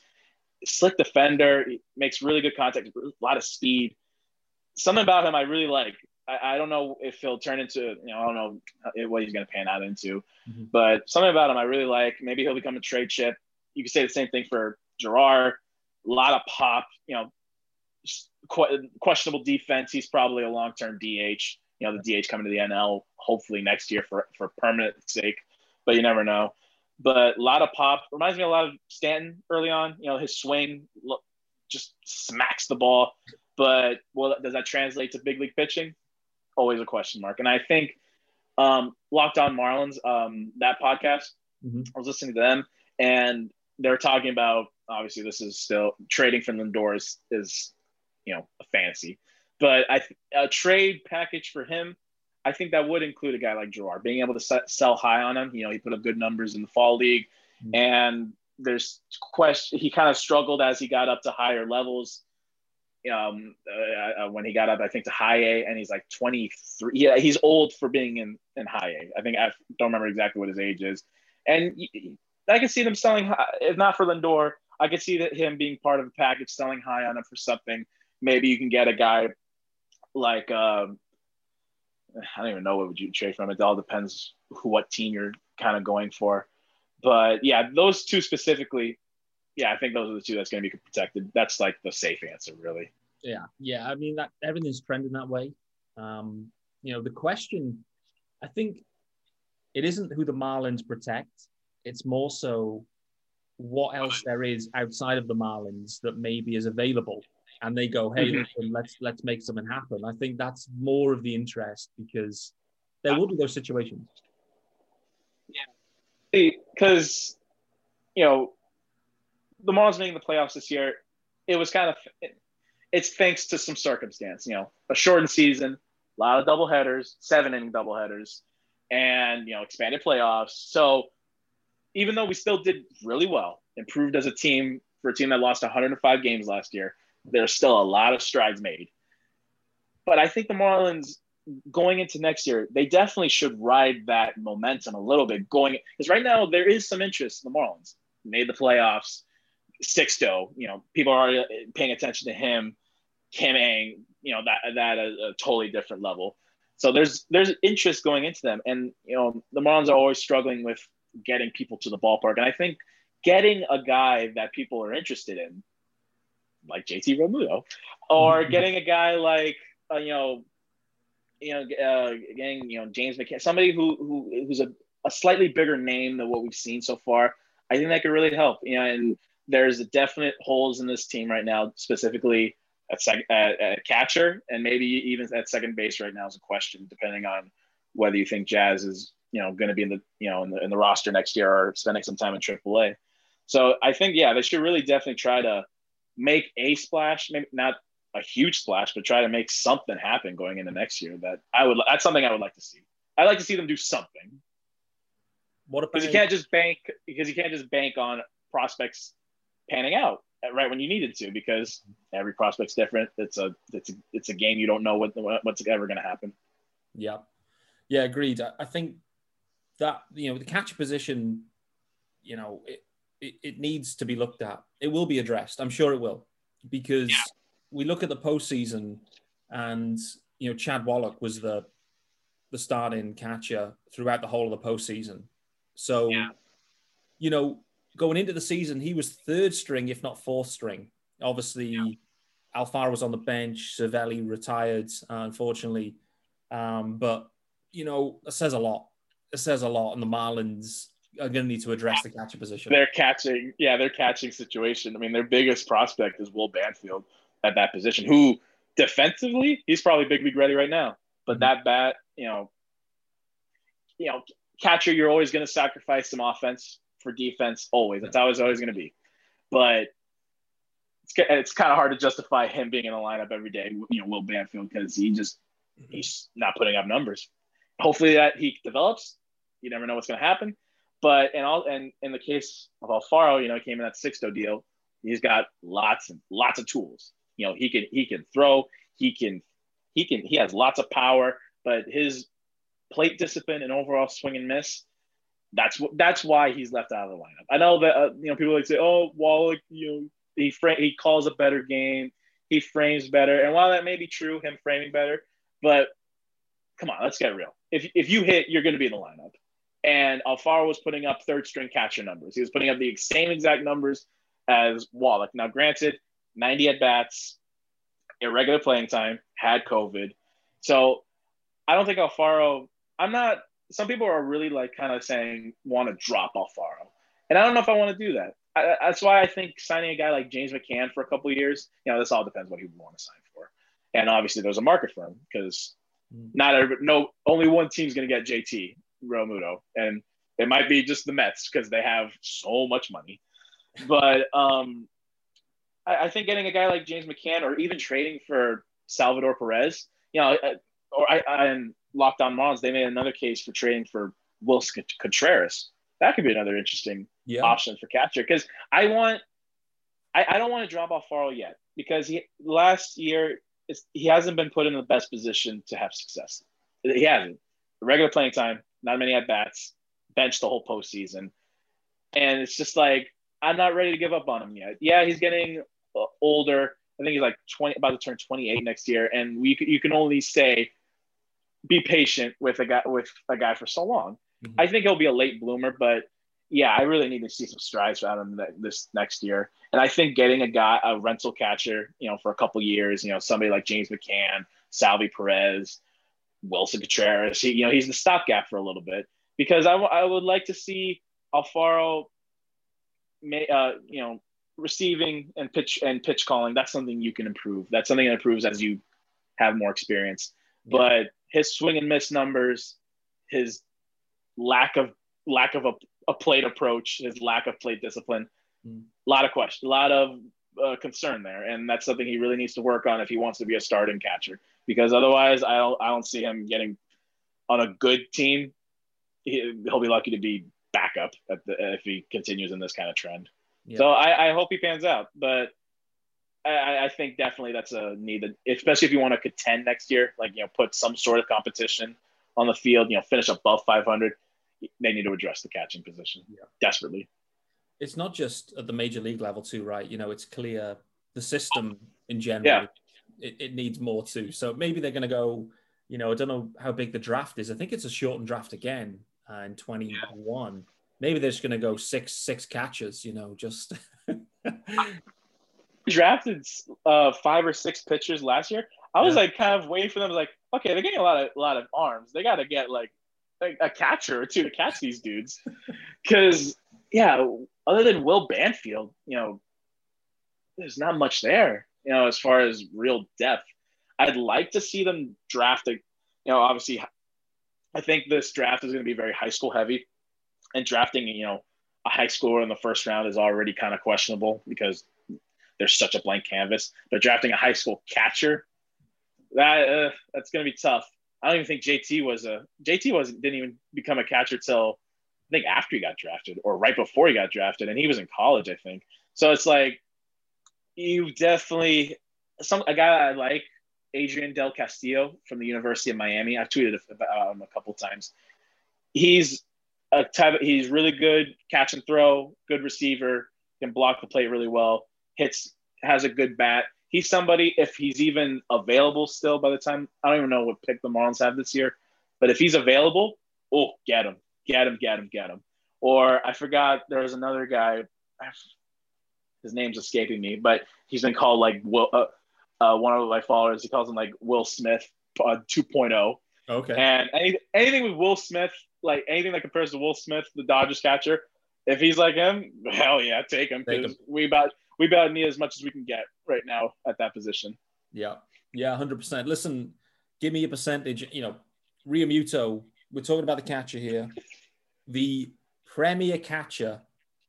Slick defender, he makes really good contact, a lot of speed. Something about him I really like. I, I don't know if he'll turn into you know I don't know what he's going to pan out into, mm-hmm. but something about him I really like. Maybe he'll become a trade chip. You could say the same thing for Jerar. A lot of pop. You know, questionable defense. He's probably a long term DH you know the DH coming to the NL hopefully next year for for permanent sake, but you never know. But a lot of pop reminds me a lot of Stanton early on. You know his swing look, just smacks the ball, but well, does that translate to big league pitching? Always a question mark. And I think um, Locked On Marlins, um, that podcast, mm-hmm. I was listening to them, and they're talking about obviously this is still trading from Lindor is, is you know a fantasy, but I a trade package for him, I think that would include a guy like Jerar being able to sell high on him. You know, he put up good numbers in the fall league, mm-hmm. and there's question. He kind of struggled as he got up to higher levels. Um, uh, uh, when he got up, I think to high A, and he's like 23. Yeah, he's old for being in in high A. I think I don't remember exactly what his age is, and I can see them selling. If not for Lindor, I could see that him being part of a package, selling high on him for something. Maybe you can get a guy like um, I don't even know what would you trade from. It all depends who, what team you're kind of going for. But yeah, those two specifically, yeah, I think those are the two that's going to be protected. That's like the safe answer, really. Yeah, yeah. I mean, that everything's trending that way. Um, you know, the question, I think, it isn't who the Marlins protect. It's more so what else there is outside of the Marlins that maybe is available and they go, "Hey, mm-hmm. let's let's make something happen." I think that's more of the interest because there will be those situations. Yeah, because you know the Marlins making the playoffs this year, it was kind of it's thanks to some circumstance. You know, a shortened season, a lot of double headers, seven inning double headers, and you know expanded playoffs. So even though we still did really well, improved as a team for a team that lost 105 games last year, there's still a lot of strides made. But I think the Marlins going into next year, they definitely should ride that momentum a little bit going because right now there is some interest in the Marlins. Made the playoffs, Sixto, you know, people are paying attention to him, Kim Ng, you know, that that at a totally different level. So there's there's interest going into them. And you know, the Marlins are always struggling with getting people to the ballpark. And I think getting a guy that people are interested in like JT Realmuto, or mm-hmm. getting a guy like uh, you know, you know, uh, getting you know James McCann, somebody who who who's a, a slightly bigger name than what we've seen so far. I think that could really help. You know, and there's definite holes in this team right now, specifically at, sec- at, at catcher and maybe even at second base right now is a question, depending on whether you think Jazz is you know going to be in the you know in the, in the roster next year or spending some time in AAA. So I think yeah, they should really definitely try to make a splash, maybe not a huge splash, but try to make something happen going into next year. That I would that's something I would like to see. I'd like to see them do something. What because you can't just bank because you can't just bank on prospects panning out right when you needed to because every prospect's different. It's a it's a it's a game you don't know what what's ever going to happen. Yeah, yeah, agreed. I think that you know the catcher position, you know, it, it, it, needs to be looked at. It will be addressed. I'm sure it will, because yeah. we look at the postseason, and you know Chad Wallach was the the starting catcher throughout the whole of the postseason. So, yeah. you know, going into the season, he was third string, if not fourth string. Obviously, yeah. Alfaro was on the bench. Cervelli retired, uh, unfortunately. Um, but you know, it says a lot. It says a lot, and the Marlins are going to need to address the catcher position. They're catching, yeah, their catching situation. I mean, their biggest prospect is Will Banfield at that position, who defensively he's probably big league ready right now. But mm-hmm. that bat, you know, you know, catcher, you're always going to sacrifice some offense for defense. Always, that's how it's always going to be. But it's, it's kind of hard to justify him being in the lineup every day. You know, Will Banfield because he just he's not putting up numbers. Hopefully that he develops. You never know what's going to happen. But and all and in the case of Alfaro, you know, he came in that Sixto deal. He's got lots and lots of tools. You know, he can he can throw, he can he can he has lots of power, but his plate discipline and overall swing and miss, that's what that's why he's left out of the lineup. I know that uh, you know people like say, oh, Wallach, you know, he he calls a better game, he frames better, and while that may be true, him framing better, but come on, let's get real. If if you hit, you're going to be in the lineup and Alfaro was putting up third string catcher numbers. He was putting up the same exact numbers as Wallach. Now, granted, 90 at bats, irregular playing time, had COVID. So I don't think Alfaro, I'm not, some people are really like kind of saying, want to drop Alfaro. And I don't know if I want to do that. I, that's why I think signing a guy like James McCann for a couple years, you know, this all depends what he would want to sign for. And obviously, there's a market for him because mm. not every, no, only one team's going to get JT. Realmuto, and it might be just the Mets because they have so much money. But um, I, I, think getting a guy like James McCann, or even trading for Salvador Perez, you know, or I, I in Locked On Marlins, they made another case for trading for Willson Contreras. that could be another interesting Yeah. option for catcher because I want I, I don't want to drop Alfaro yet because he last year he hasn't been put in the best position to have success. He hasn't. Regular playing time, not many at bats, benched the whole postseason, and it's just like I'm not ready to give up on him yet. Yeah, he's getting uh, older. I think he's like 20, about to turn 28 next year, and we you can only say be patient with a guy with a guy for so long. Mhm. I think he'll be a late bloomer, but yeah, I really need to see some strides out of him this next year. And I think getting a guy, a rental catcher, you know, for a couple years, you know, somebody like James McCann, Salvi Perez, Willson Contreras, he, you know, he's the stopgap for a little bit because I, w- I would like to see Alfaro, may, uh, you know, receiving and pitch and pitch calling. That's something you can improve. That's something that improves as you have more experience. Yeah. But his swing and miss numbers, his lack of lack of a, a plate approach, his lack of plate discipline, Mm. a lot of questions, a lot of uh, concern there, and that's something he really needs to work on if he wants to be a starting catcher. Because otherwise, I don't I don't see him getting on a good team. He, he'll be lucky to be backup at the, if he continues in this kind of trend. Yeah. So I, I hope he pans out, but I, I think definitely that's a need, that, especially if you want to contend next year. Like you know, put some sort of competition on the field. You know, finish above 500. They need to address the catching position Yeah. desperately. It's not just at the major league level too, right? You know, it's clear the system in general. Yeah. It, it needs more too. So maybe they're going to go. You know, I don't know how big the draft is. I think it's a shortened draft again uh, in twenty one. Maybe they're just going to go six six catches. You know, just drafted uh, five or six pitchers last year. I was Yeah. like kind of waiting for them. Like, okay, they're getting a lot of a lot of arms. They got to get like a, a catcher or two to catch these dudes. Because yeah, other than Will Banfield, you know, there's not much there. You know, as far as real depth, I'd like to see them draft a. You know, obviously, I think this draft is going to be very high school heavy, and drafting you know a high schooler in the first round is already kind of questionable because there's such a blank canvas. But drafting a high school catcher, that uh, that's going to be tough. I don't even think JT was a JT was didn't even become a catcher till I think after he got drafted or right before he got drafted, and he was in college, I think. So it's like you definitely some a guy I like, Adrian Del Castillo from the University of Miami. I've tweeted about him a couple times. He's a type. He's really good catch and throw, good receiver, can block the plate really well, hits, has a good bat. He's somebody if he's even available still by the time I don't even know what pick the Marlins have this year, but if he's available, oh, get him, get him, get him, get him. Or I forgot there was another guy. His name's escaping me, but he's been called like Will. Uh, uh, one of my followers, he calls him like Will Smith uh, 2.0. okay. And any, anything with Will Smith, like anything that compares to Will Smith, the Dodgers catcher, if he's like him, hell yeah, take him Take because him. we about we about need as much as we can get right now at that position. Yeah, yeah, hundred percent. Listen, give me a percentage. You know, Realmuto. We're talking about the catcher here. The premier catcher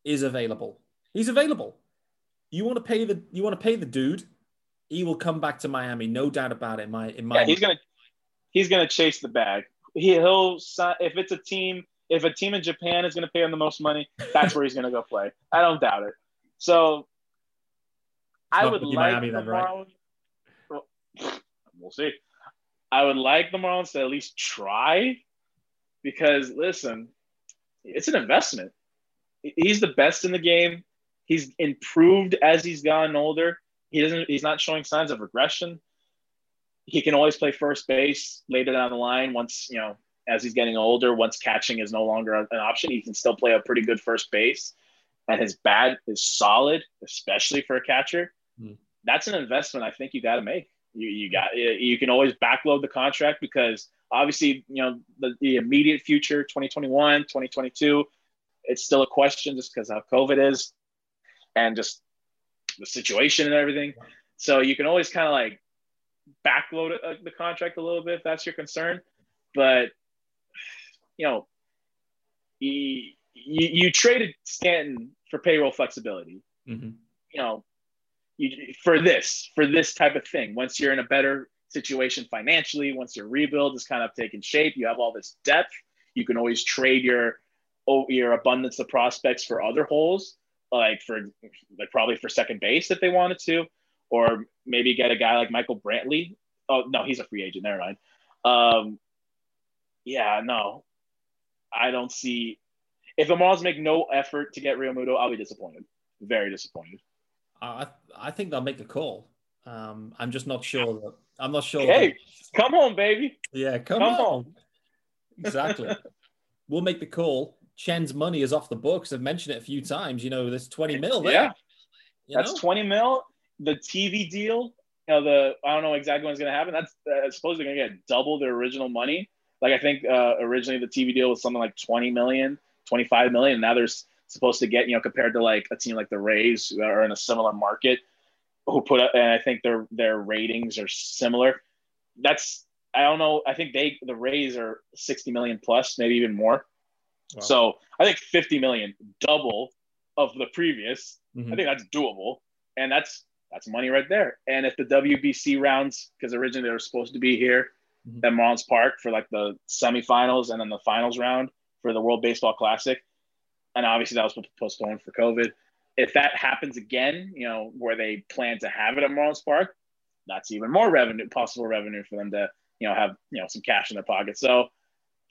is available. He's available. You want to pay the you want to pay the dude. He will come back to Miami, no doubt about it. In my in my Yeah, he's gonna he's gonna chase the bag. He, he'll sign if it's a team. If a team in Japan is gonna pay him the most money, that's where he's gonna go play. I don't doubt it. So I would like Miami the then, right? Marlins. Well, we'll see. I would like the Marlins to at least try, because listen, it's an investment. He's the best in the game. He's improved as he's gotten older. He doesn't. He's not showing signs of regression. He can always play first base later down the line. Once you know, as he's getting older, once catching is no longer an option, he can still play a pretty good first base. And his bat is solid, especially for a catcher. Hmm. That's an investment I think you got to make. You you got you can always backload the contract because obviously you know the, the immediate future 2021 2022 it's still a question just because how covid is and just the situation and everything so you can always kind of like backload uh, the contract a little bit if that's your concern but you know you, you, you traded stanton for payroll flexibility Mhm. you know, you, for this, for this type of thing. Once you're in a better situation financially, once your rebuild is kind of taking shape, you have all this depth. You can always trade your oh, your abundance of prospects for other holes, like for like probably for second base if they wanted to, or maybe get a guy like Michael Brantley. Oh no, he's a free agent. Never mind. Um, yeah, no, I don't see. If the Marlins make no effort to get Realmuto, I'll be disappointed. Very disappointed. I I think they'll make a call. Um, I'm just not sure that I'm not sure. Hey, that, come home, baby. Yeah, come, Come on. home. Exactly. we'll make the call. Chen's money is off the books. I've mentioned it a few times. You know, there's 20 mil there. Yeah, you that's know? 20 mil. The TV deal, you know, the I don't know exactly when's going to happen. That's uh, supposedly going to get double their original money. Like I think uh, originally the TV deal was something like 20 million, 25 million. And Now they're supposed to get, you know, compared to like a team like the Rays who are in a similar market, who put up, and I think their their ratings are similar. That's I don't know. I think they the Rays are 60 million plus, maybe even more. Wow. So I think 50 million, double of the previous. Mhm. I think that's doable, and that's that's money right there. And if the WBC rounds, because originally they were supposed to be here Mhm. at Marlins Park for like the semifinals and then the finals round for the World Baseball Classic, and obviously that was postponed for COVID. If that happens again, you know, where they plan to have it at Marlins Park, that's even more revenue, possible revenue for them to, you know, have you know some cash in their pocket. So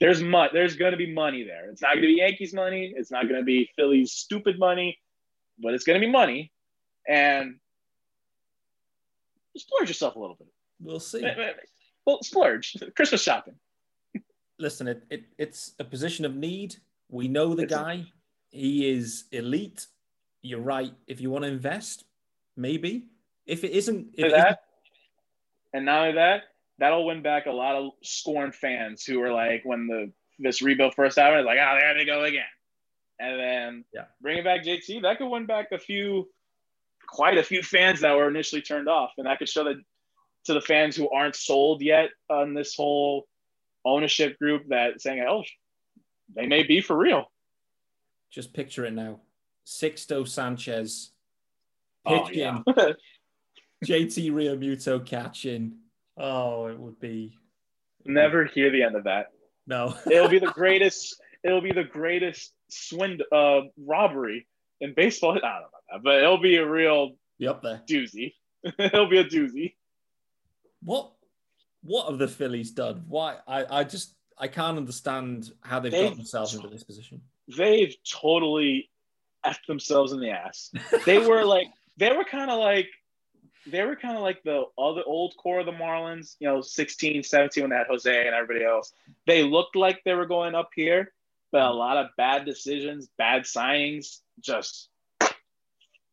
there's money. There's going to be money there. It's not going to be Yankees money. It's not going to be Phillies stupid money, but it's going to be money. And splurge yourself a little bit. We'll see. Well, splurge. Christmas shopping. Listen, it, it it's a position of need. We know the It's a- guy. He is elite. You're right. If you want to invest, maybe. If it isn't, if that, and not only that, that'll win back a lot of scorn fans who were like, when the this rebuild first happened, like, oh, there they go again. And then Yeah. bringing back JT, that could win back a few, quite a few fans that were initially turned off, and that could show that to the fans who aren't sold yet on this whole ownership group that saying, oh, they may be for real. just picture it now. Sixto Sanchez Oh, pitching, yeah. JT Realmuto catching. Oh, it would be Never hear the end of that. no. It'll be the greatest. It'll be the greatest swind uh, robbery in baseball. I don't know about that, but it'll be a real Be up there. doozy. it'll be a doozy. What what have the Phillies done? Why I, I just I can't understand how they've They've- got themselves into this position. They've totally effed themselves in the ass. They were like, they were kind of like, they were kind of like the other old core of the Marlins, you know, 16, 17 when they had Jose and everybody else. They looked like they were going up here, but a lot of bad decisions, bad signings, just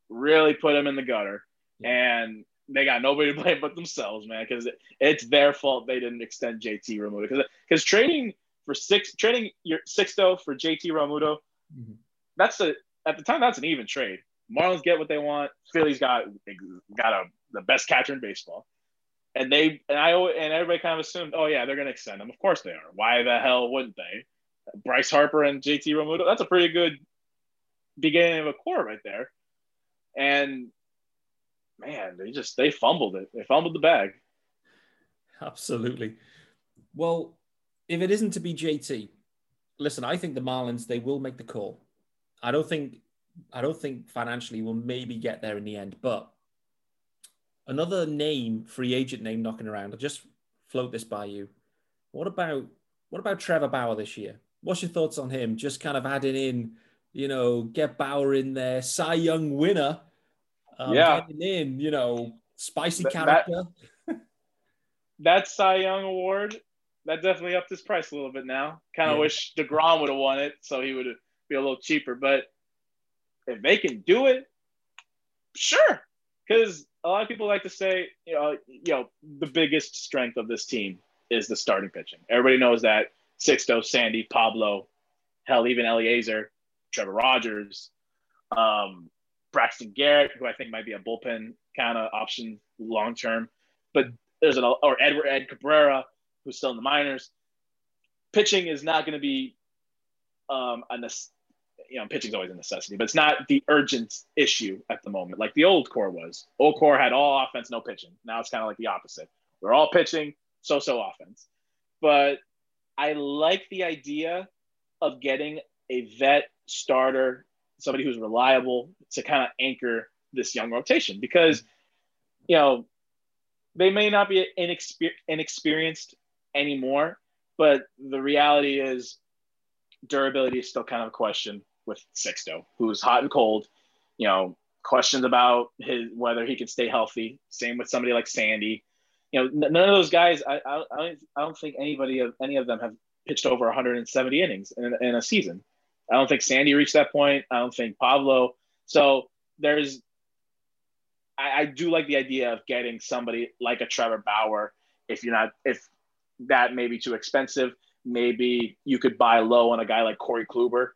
really put them in the gutter. And they got nobody to blame but themselves, man, because it, it's their fault they didn't extend JT Realmuto. Because because trading for six, trading your Sixto for JT Realmuto, Mhm. that's a at the time that's an even trade. Marlins get what they want. Phillies got got a the best catcher in baseball, and they and I and everybody kind of assumed, oh yeah, they're going to extend them. Of course they are. Why the hell wouldn't they? Bryce Harper and JT Realmuto. That's a pretty good beginning of a core right there. And man, they just they fumbled it. They fumbled the bag. Absolutely. Well, if it isn't to be JT, listen, I think the Marlins they will make the call. I don't think I don't think financially we'll maybe get there in the end, but another name, free agent name knocking around. I'll just float this by you. What about what about Trevor Bauer this year? What's your thoughts on him? Just kind of adding in, you know, get Bauer in there, Cy Young winner. Um, Yeah. in, you know, spicy That- that- character. That Cy Young award that definitely upped his price a little bit now. Kind of Yeah. wish Degrom would have won it, so he would be a little cheaper. But if they can do it, sure. Because a lot of people like to say, you know, you know, the biggest strength of this team is the starting pitching. Everybody knows that. Sixto, Sandy, Pablo, hell, even Elieser, Trevor Rogers, um, Braxton Garrett, who I think might be a bullpen kind of option long term. But there's an or Edward Ed Cabrera, who's still in the minors. Pitching is not going to be um, a you know, pitching's always a necessity, but it's not the urgent issue at the moment, like the old core was. Old core had all offense, no pitching. Now it's kind of like the opposite. We're all pitching, so-so offense. But I like the idea of getting a vet starter, somebody who's reliable to kind of anchor this young rotation because, you know, they may not be inexper- inexperienced anymore, but the reality is durability is still kind of a question with Sixto, who's hot and cold. You know, questions about his whether he can stay healthy. Same with somebody like Sandy. You know, none of those guys. I I, I don't, think anybody of any of them have pitched over 170 innings in, in a season. I don't think Sandy reached that point. I don't think Pablo. So there's, I, I do like the idea of getting somebody like a Trevor Bauer. If you're not, if that may be too expensive, maybe you could buy low on a guy like Corey Kluber,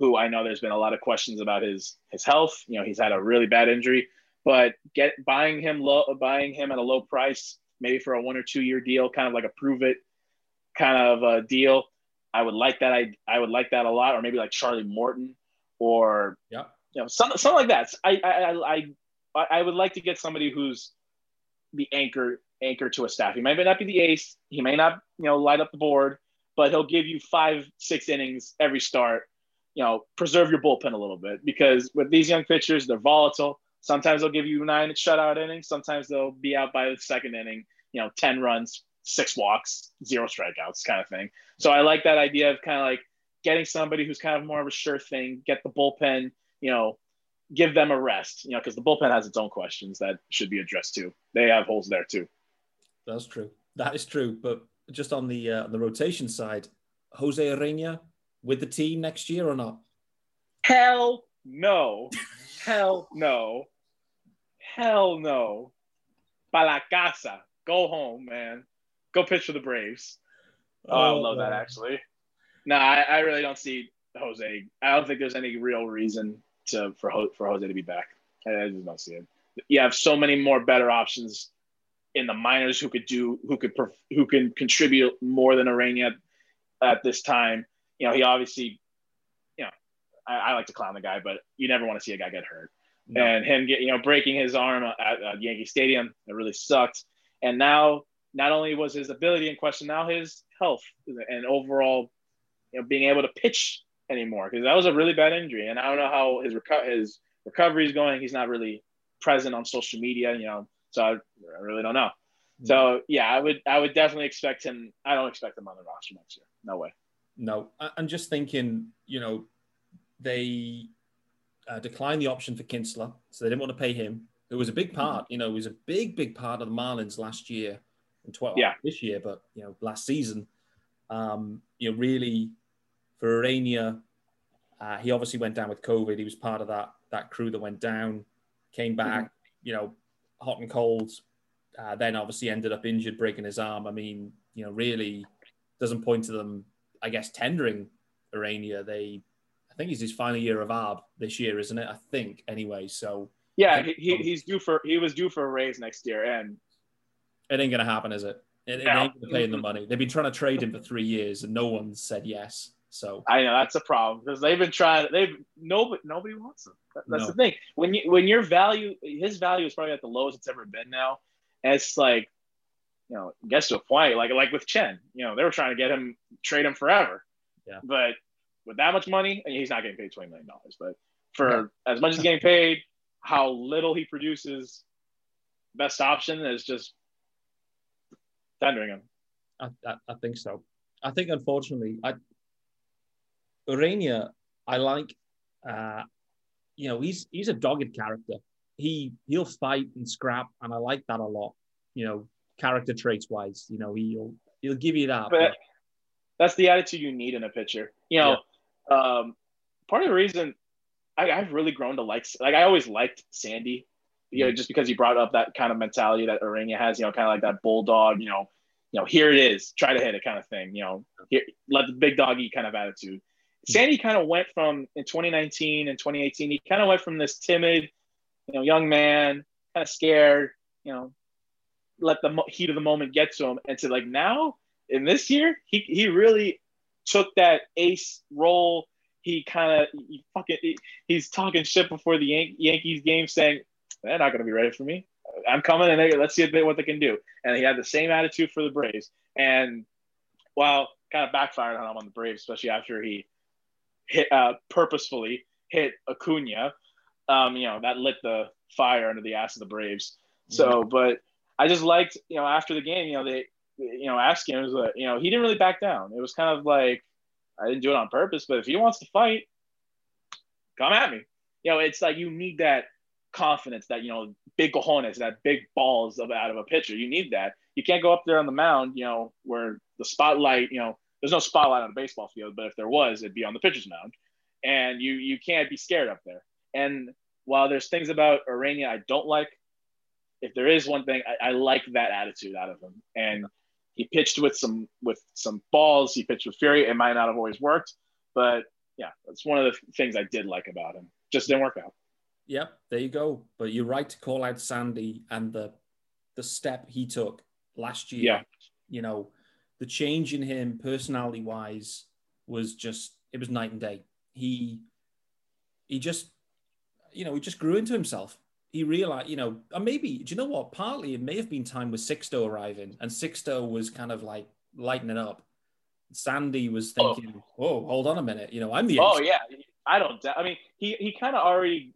who I know there's been a lot of questions about his his health. You know, he's had a really bad injury, but get buying him low, buying him at a low price, maybe for a one or two year deal, kind of like a prove it kind of a deal. I would like that. I I would like that a lot, or maybe like Charlie Morton, or yeah, you know, something something like that. I I I I would like to get somebody who's the anchor anchor to a staff. He may not be the ace. He may not you know light up the board, but he'll give you five six innings every start. You know, preserve your bullpen a little bit because with these young pitchers, they're volatile. Sometimes they'll give you nine shutout innings. Sometimes they'll be out by the second inning. You know, ten runs, six walks, zero strikeouts kind of thing. So I like that idea of kind of like getting somebody who's kind of more of a sure thing, get the bullpen, you know, give them a rest, you know, because the bullpen has its own questions that should be addressed too. They have holes there too. That's true. That is true. But just on the uh, the rotation side, Jose Urena with the team next year or not? Hell no. Hell no. Hell no. Para casa. Go home, man go pitch for the Braves. Oh, I would love that oh, actually. No, I, I, really don't see Jose. I don't think there's any real reason to for for Jose to be back. I, I just don't see it. You have so many more better options in the minors who could do who could who can contribute more than Urena at, at this time. You know, he obviously, you know, I, I, like to clown the guy, but you never want to see a guy get hurt. No. And him get you know breaking his arm at, at Yankee Stadium, it really sucked. And now not only was his ability in question, now his health and overall, you know, being able to pitch anymore because that was a really bad injury. And I don't know how his reco- his recovery is going. He's not really present on social media, you know, so I, I really don't know. Mm-hmm. So yeah, I would I would definitely expect him. I don't expect him on the roster next year. No way. No, I'm just thinking. You know, they uh, declined the option for Kintzler, so they didn't want to pay him. It was a big part. You know, it was a big, big part of the Marlins last year in 12 yeah. this year, but you know, last season, um, you know, really for Urena, uh, he obviously went down with COVID. He was part of that that crew that went down, came back, mm-hmm. you know, hot and cold. Uh, then obviously ended up injured, breaking his arm. I mean, you know, really doesn't point to them, I guess, tendering Urena. They, I think he's his final year of ARB this year, isn't it? I think anyway. So yeah, he, he's due for he was due for a raise next year, and it ain't gonna happen, is it? It, it ain't gonna pay him the money. They've been trying to trade him for three years, and no one's said yes. So I know that's a problem because they've been trying. They've nobody nobody wants him. That's no. the thing. When you when your value, his value is probably at the lowest it's ever been now. And it's like, you know, gets to a point like like with Chen. You know, they were trying to get him trade him forever. Yeah. But with that much money, he's not getting paid twenty million dollars. But for yeah. as much as getting paid, how little he produces, best option is just tendering him. I, I, I, think so. I think unfortunately, I Urena, I like. Uh, you know, he's he's a dogged character. He he'll fight and scrap, and I like that a lot. You know, character traits wise, you know, he'll he'll give you that. But, that's the attitude you need in a pitcher. You know, yeah. um, part of the reason I, have really grown to like like I always liked Sandy you know, just because he brought up that kind of mentality that Urena has, you know, kind of like that bulldog, you know, you know, here it is, try to hit it kind of thing, you know, here, let the big dog eat kind of attitude. Sandy kind of went from in 2019 and 2018, he kind of went from this timid, you know, young man, kind of scared, you know, let the heat of the moment get to him, and to like now in this year, he he really took that ace role. He kind of he fucking he, he's talking shit before the Yan- Yankees game, saying, they're not going to be ready for me. I'm coming and they, let's see what they can do. And he had the same attitude for the Braves. And while kind of backfired on him on the Braves, especially after he hit uh, purposefully hit Acuna. Um, you know that lit the fire under the ass of the Braves. So, but I just liked you know after the game, you know they you know asking him was like, you know he didn't really back down. It was kind of like I didn't do it on purpose, but if he wants to fight, come at me. You know, it's like you need that confidence, that you know, big cojones, that big balls of out of a pitcher. You need that. You can't go up there on the mound, you know, where the spotlight, you know, there's no spotlight on a baseball field, but if there was, it'd be on the pitcher's mound, and you you can't be scared up there. And while there's things about Ureña I don't like, if there is one thing, I, I like that attitude out of him. And he pitched with some with some balls. He pitched with fury. It might not have always worked, but yeah, that's one of the things I did like about him. Just didn't work out. Yep, there you go. But you're right to call out Sandy and the the step he took last year. Yeah. You know, the change in him personality wise was just it was night and day. He he just you know, he just grew into himself. He realized, you know, and maybe do you know what? Partly it may have been time with Sixto arriving, and Sixto was kind of like lighting it up. Sandy was thinking, "Oh, hold on a minute, you know, I'm the Oh ace." yeah, I don't. I mean, he he kind of already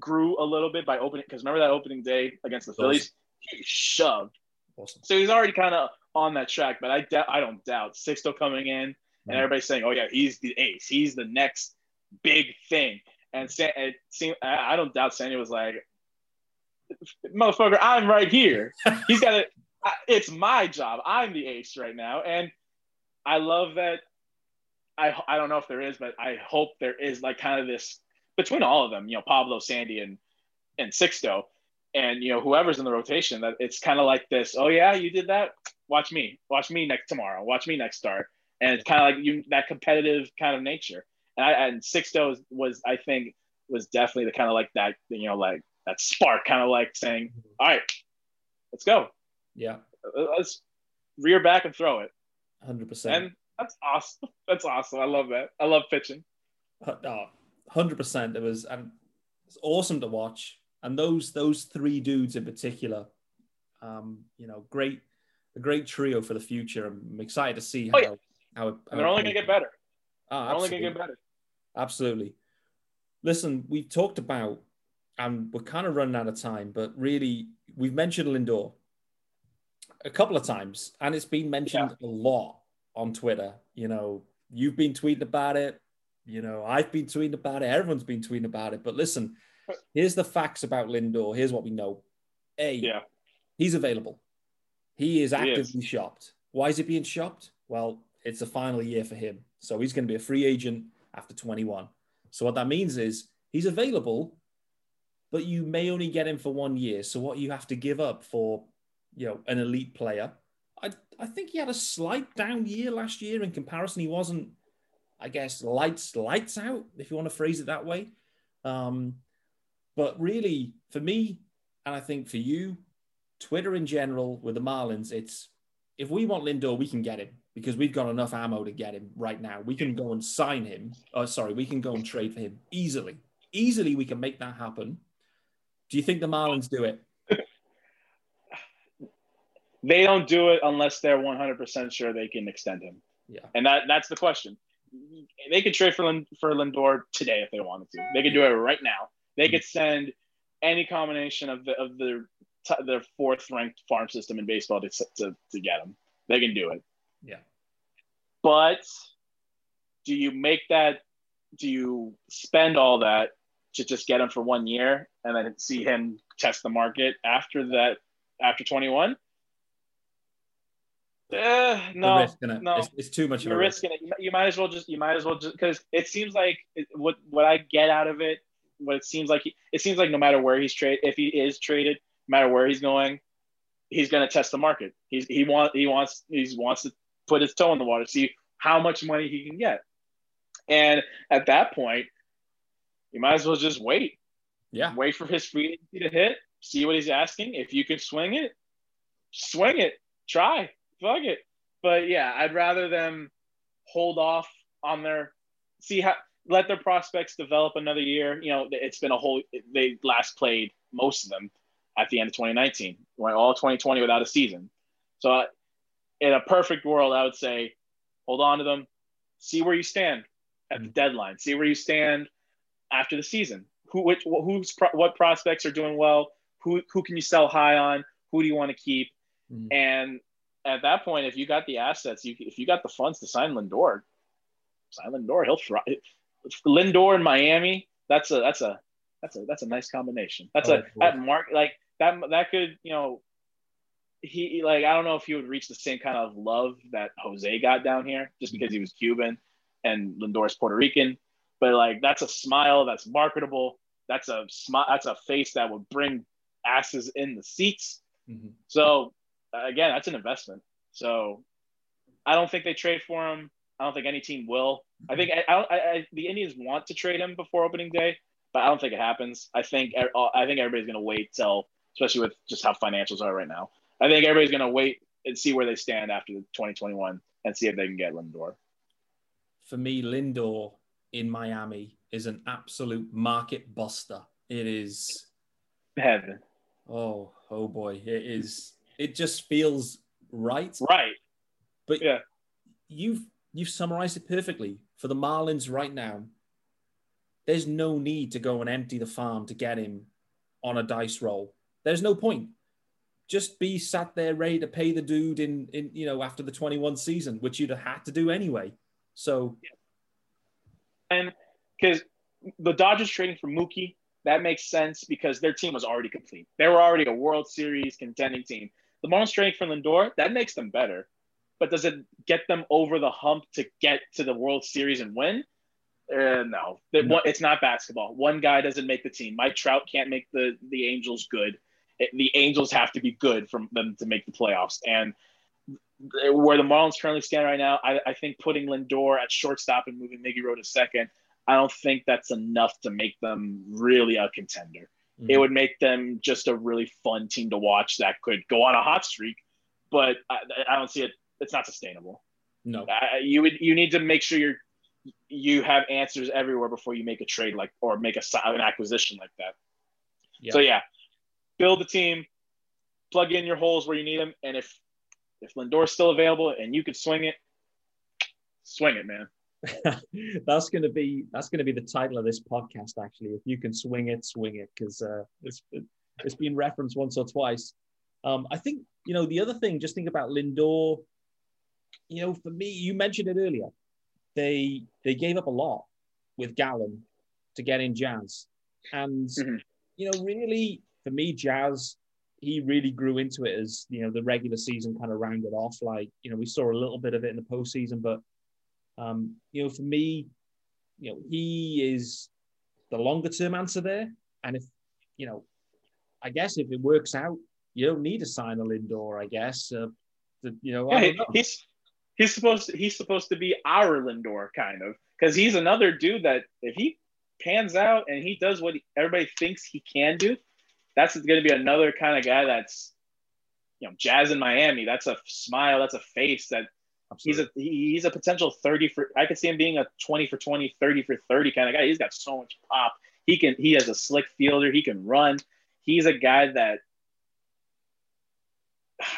grew a little bit by opening because remember that opening day against the Awesome. Phillies, he shoved. Awesome. So he's already kind of on that track. But I doubt. I don't doubt Sixto coming in and Mhm. everybody's saying, "Oh yeah, he's the ace. He's the next big thing." And San, it seemed, I don't doubt Sandy was like, "Motherfucker, I'm right here." He's got it. It's my job. I'm the ace right now, and I love that. I I don't know if there is, but I hope there is like kind of this between all of them. You know, Pablo, Sandy, and and Sixto, and you know whoever's in the rotation. That it's kind of like this. Oh yeah, you did that. Watch me. Watch me next tomorrow. Watch me next start. And it's kind of like you that competitive kind of nature. And I and Sixto was, was I think was definitely the kind of like that you know like that spark kind of like saying, all right, let's go. Yeah, Let's rear back and throw it. hundred percent. And that's awesome. That's awesome. I love that. I love pitching. Oh, hundred percent. It was and it's awesome to watch. And those those three dudes in particular, um, you know, great a great trio for the future. I'm excited to see how Oh, yeah. how, it, how they're it only gonna get better. Oh, They're only gonna get better. Absolutely. Listen, we've talked about, and we're kind of running out of time, but really, we've mentioned Lindor a couple of times, and it's been mentioned a lot on Twitter. You know, you've been tweeting about it. You know, I've been tweeting about it. Everyone's been tweeting about it. But listen, here's the facts about Lindor. Here's what we know. A, Yeah. he's available. He is He is. actively shopped. Why is he being shopped? Well, it's the final year for him. So he's going to be a free agent after 21. So what that means is he's available, but you may only get him for one year. So what you have to give up for, you know, an elite player. I, I think he had a slight down year last year in comparison. He wasn't, I guess, lights lights out, if you want to phrase it that way. Um, but really, for me, and I think for you, Twitter in general with the Marlins, it's if we want Lindor, we can get him because we've got enough ammo to get him right now. We can go and sign him. Oh, sorry, we can go and trade for him easily. Easily, we can make that happen. Do you think the Marlins do it? They don't do it unless they're 100% sure they can extend him. Yeah. And that that's the question. They could trade for Lind- for Lindor today if they wanted to. They could do it right now. They could send any combination of the of their t- their fourth ranked farm system in baseball to, to to get him. They can do it. Yeah. But do you make that? Do you spend all that to just get him for one year and then see him test the market after that? After 21? Eh, The no, risk, innit? no. It's, it's too much of You're a risk. risking it. You, you might as well just. You might as well just because it seems like it, what what I get out of it. What it seems like. He, it seems like no matter where he's traded, if he is traded, no matter where he's going, he's going to test the market. He's he want he wants he wants to put his toe in the water, see how much money he can get, and at that point, you might as well just wait. Yeah. Wait for his free agency to hit. See what he's asking. If you can swing it, swing it. Try. Fuck it. But yeah, I'd rather them hold off on their see how let their prospects develop another year. You know, it's been a whole. They last played most of them at the end of 2019. Went all 2020 without a season. So, uh, in a perfect world, I would say, hold on to them, see where you stand. at the deadline. See where you stand after the season. Who, which, who's, what prospects are doing well? Who, who can you sell high on? Who do you want to keep? Mm-hmm. And at that point, if you got the assets, you if you got the funds to sign Lindor, sign Lindor. He'll try. Lindor in Miami. That's a that's a that's a that's a nice combination. That's oh, a cool. that mark like that that could you know he like I don't know if he would reach the same kind of love that Jose got down here just because he was Cuban and Lindor's Puerto Rican. But like that's a smile that's marketable. That's a smile. That's a face that would bring asses in the seats. Mm-hmm. So again, that's an investment. So I don't think they trade for him. I don't think any team will. I think I, I, I, the Indians want to trade him before opening day, but I don't think it happens. I think I think everybody's going to wait till, especially with just how financials are right now. I think everybody's going to wait and see where they stand after the 2021 and see if they can get Lindor. For me, Lindor in Miami is an absolute market buster. It is heaven. Oh, oh boy, it is. It just feels right. Right. But yeah, you've you've summarized it perfectly. For the Marlins right now, there's no need to go and empty the farm to get him on a dice roll. There's no point. Just be sat there ready to pay the dude in, in you know, after the 21 season, which you'd have had to do anyway. So, and because the Dodgers trading for Mookie, that makes sense because their team was already complete. They were already a World Series contending team. The Marlins trading for Lindor, that makes them better. But does it get them over the hump to get to the World Series and win? Uh, no, it's not basketball. One guy doesn't make the team. Mike Trout can't make the the Angels good. The Angels have to be good for them to make the playoffs. And where the Marlins currently stand right now, I, I think putting Lindor at shortstop and moving Miggy Rowe to second, I don't think that's enough to make them really a contender. Mm-hmm. It would make them just a really fun team to watch that could go on a hot streak, but I, I don't see it. It's not sustainable. No, I, you would you need to make sure you're you have answers everywhere before you make a trade like or make a an acquisition like that. Yeah. So yeah, build the team, plug in your holes where you need them, and if if Lindor's still available and you could swing it, swing it, man. that's gonna be that's gonna be the title of this podcast. Actually, if you can swing it, swing it, because uh, it's it's been referenced once or twice. Um, I think you know the other thing. Just think about Lindor. You know, for me, you mentioned it earlier they they gave up a lot with Gallen to get in Jazz, and mm-hmm. you know, really for me, Jazz he really grew into it as you know the regular season kind of rounded off. Like you know, we saw a little bit of it in the postseason, but um, you know, for me, you know, he is the longer term answer there. And if you know, I guess if it works out, you don't need to sign a Lindor. I guess uh, the, you know, yeah, know. he's he's supposed to, he's supposed to be our Lindor kind of because he's another dude that if he pans out and he does what everybody thinks he can do, that's going to be another kind of guy that's you know Jazz in Miami. That's a smile. That's a face. That Absolutely. he's a he's a potential 30 for. I could see him being a 20 for 20, 30 for 30 kind of guy. He's got so much pop. He can he has a slick fielder. He can run. He's a guy that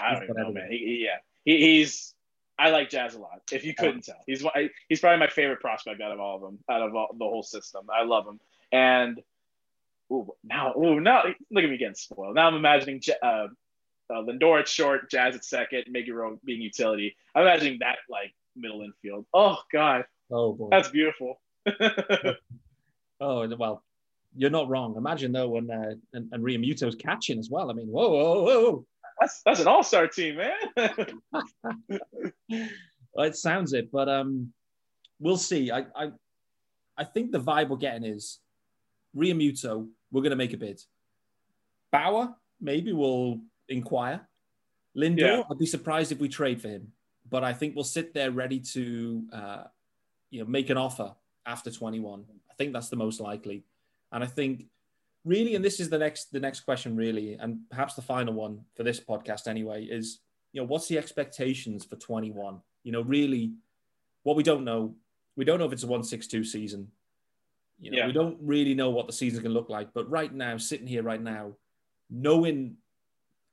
I don't even know, man. He, he, yeah, he, he's I like Jazz a lot. If you couldn't tell, he's he's probably my favorite prospect out of all of them, out of all, the whole system. I love him. And ooh, now, ooh, now look at me getting spoiled. Now I'm imagining uh, uh, Lindor at short, Jazz at second, Miggy being utility. I'm imagining that like middle infield. Oh God, oh boy, that's beautiful. oh well, you're not wrong. Imagine though when uh, and, and Realmuto's catching as well. I mean, whoa, whoa, whoa that's that's an all-star team, man. well, it sounds it, but um, we'll see. I I, I think the vibe we're getting is Realmuto. We're going to make a bid. Bauer, maybe we'll inquire. Lindor, yeah. I'd be surprised if we trade for him, but I think we'll sit there ready to, uh, you know, make an offer after 21. I think that's the most likely, and I think really, and this is the next the next question, really, and perhaps the final one for this podcast anyway, is you know what's the expectations for 21? You know, really, what we don't know, we don't know if it's a 162 season. You know, yeah. we don't really know what the season's gonna look like. But right now, sitting here right now, knowing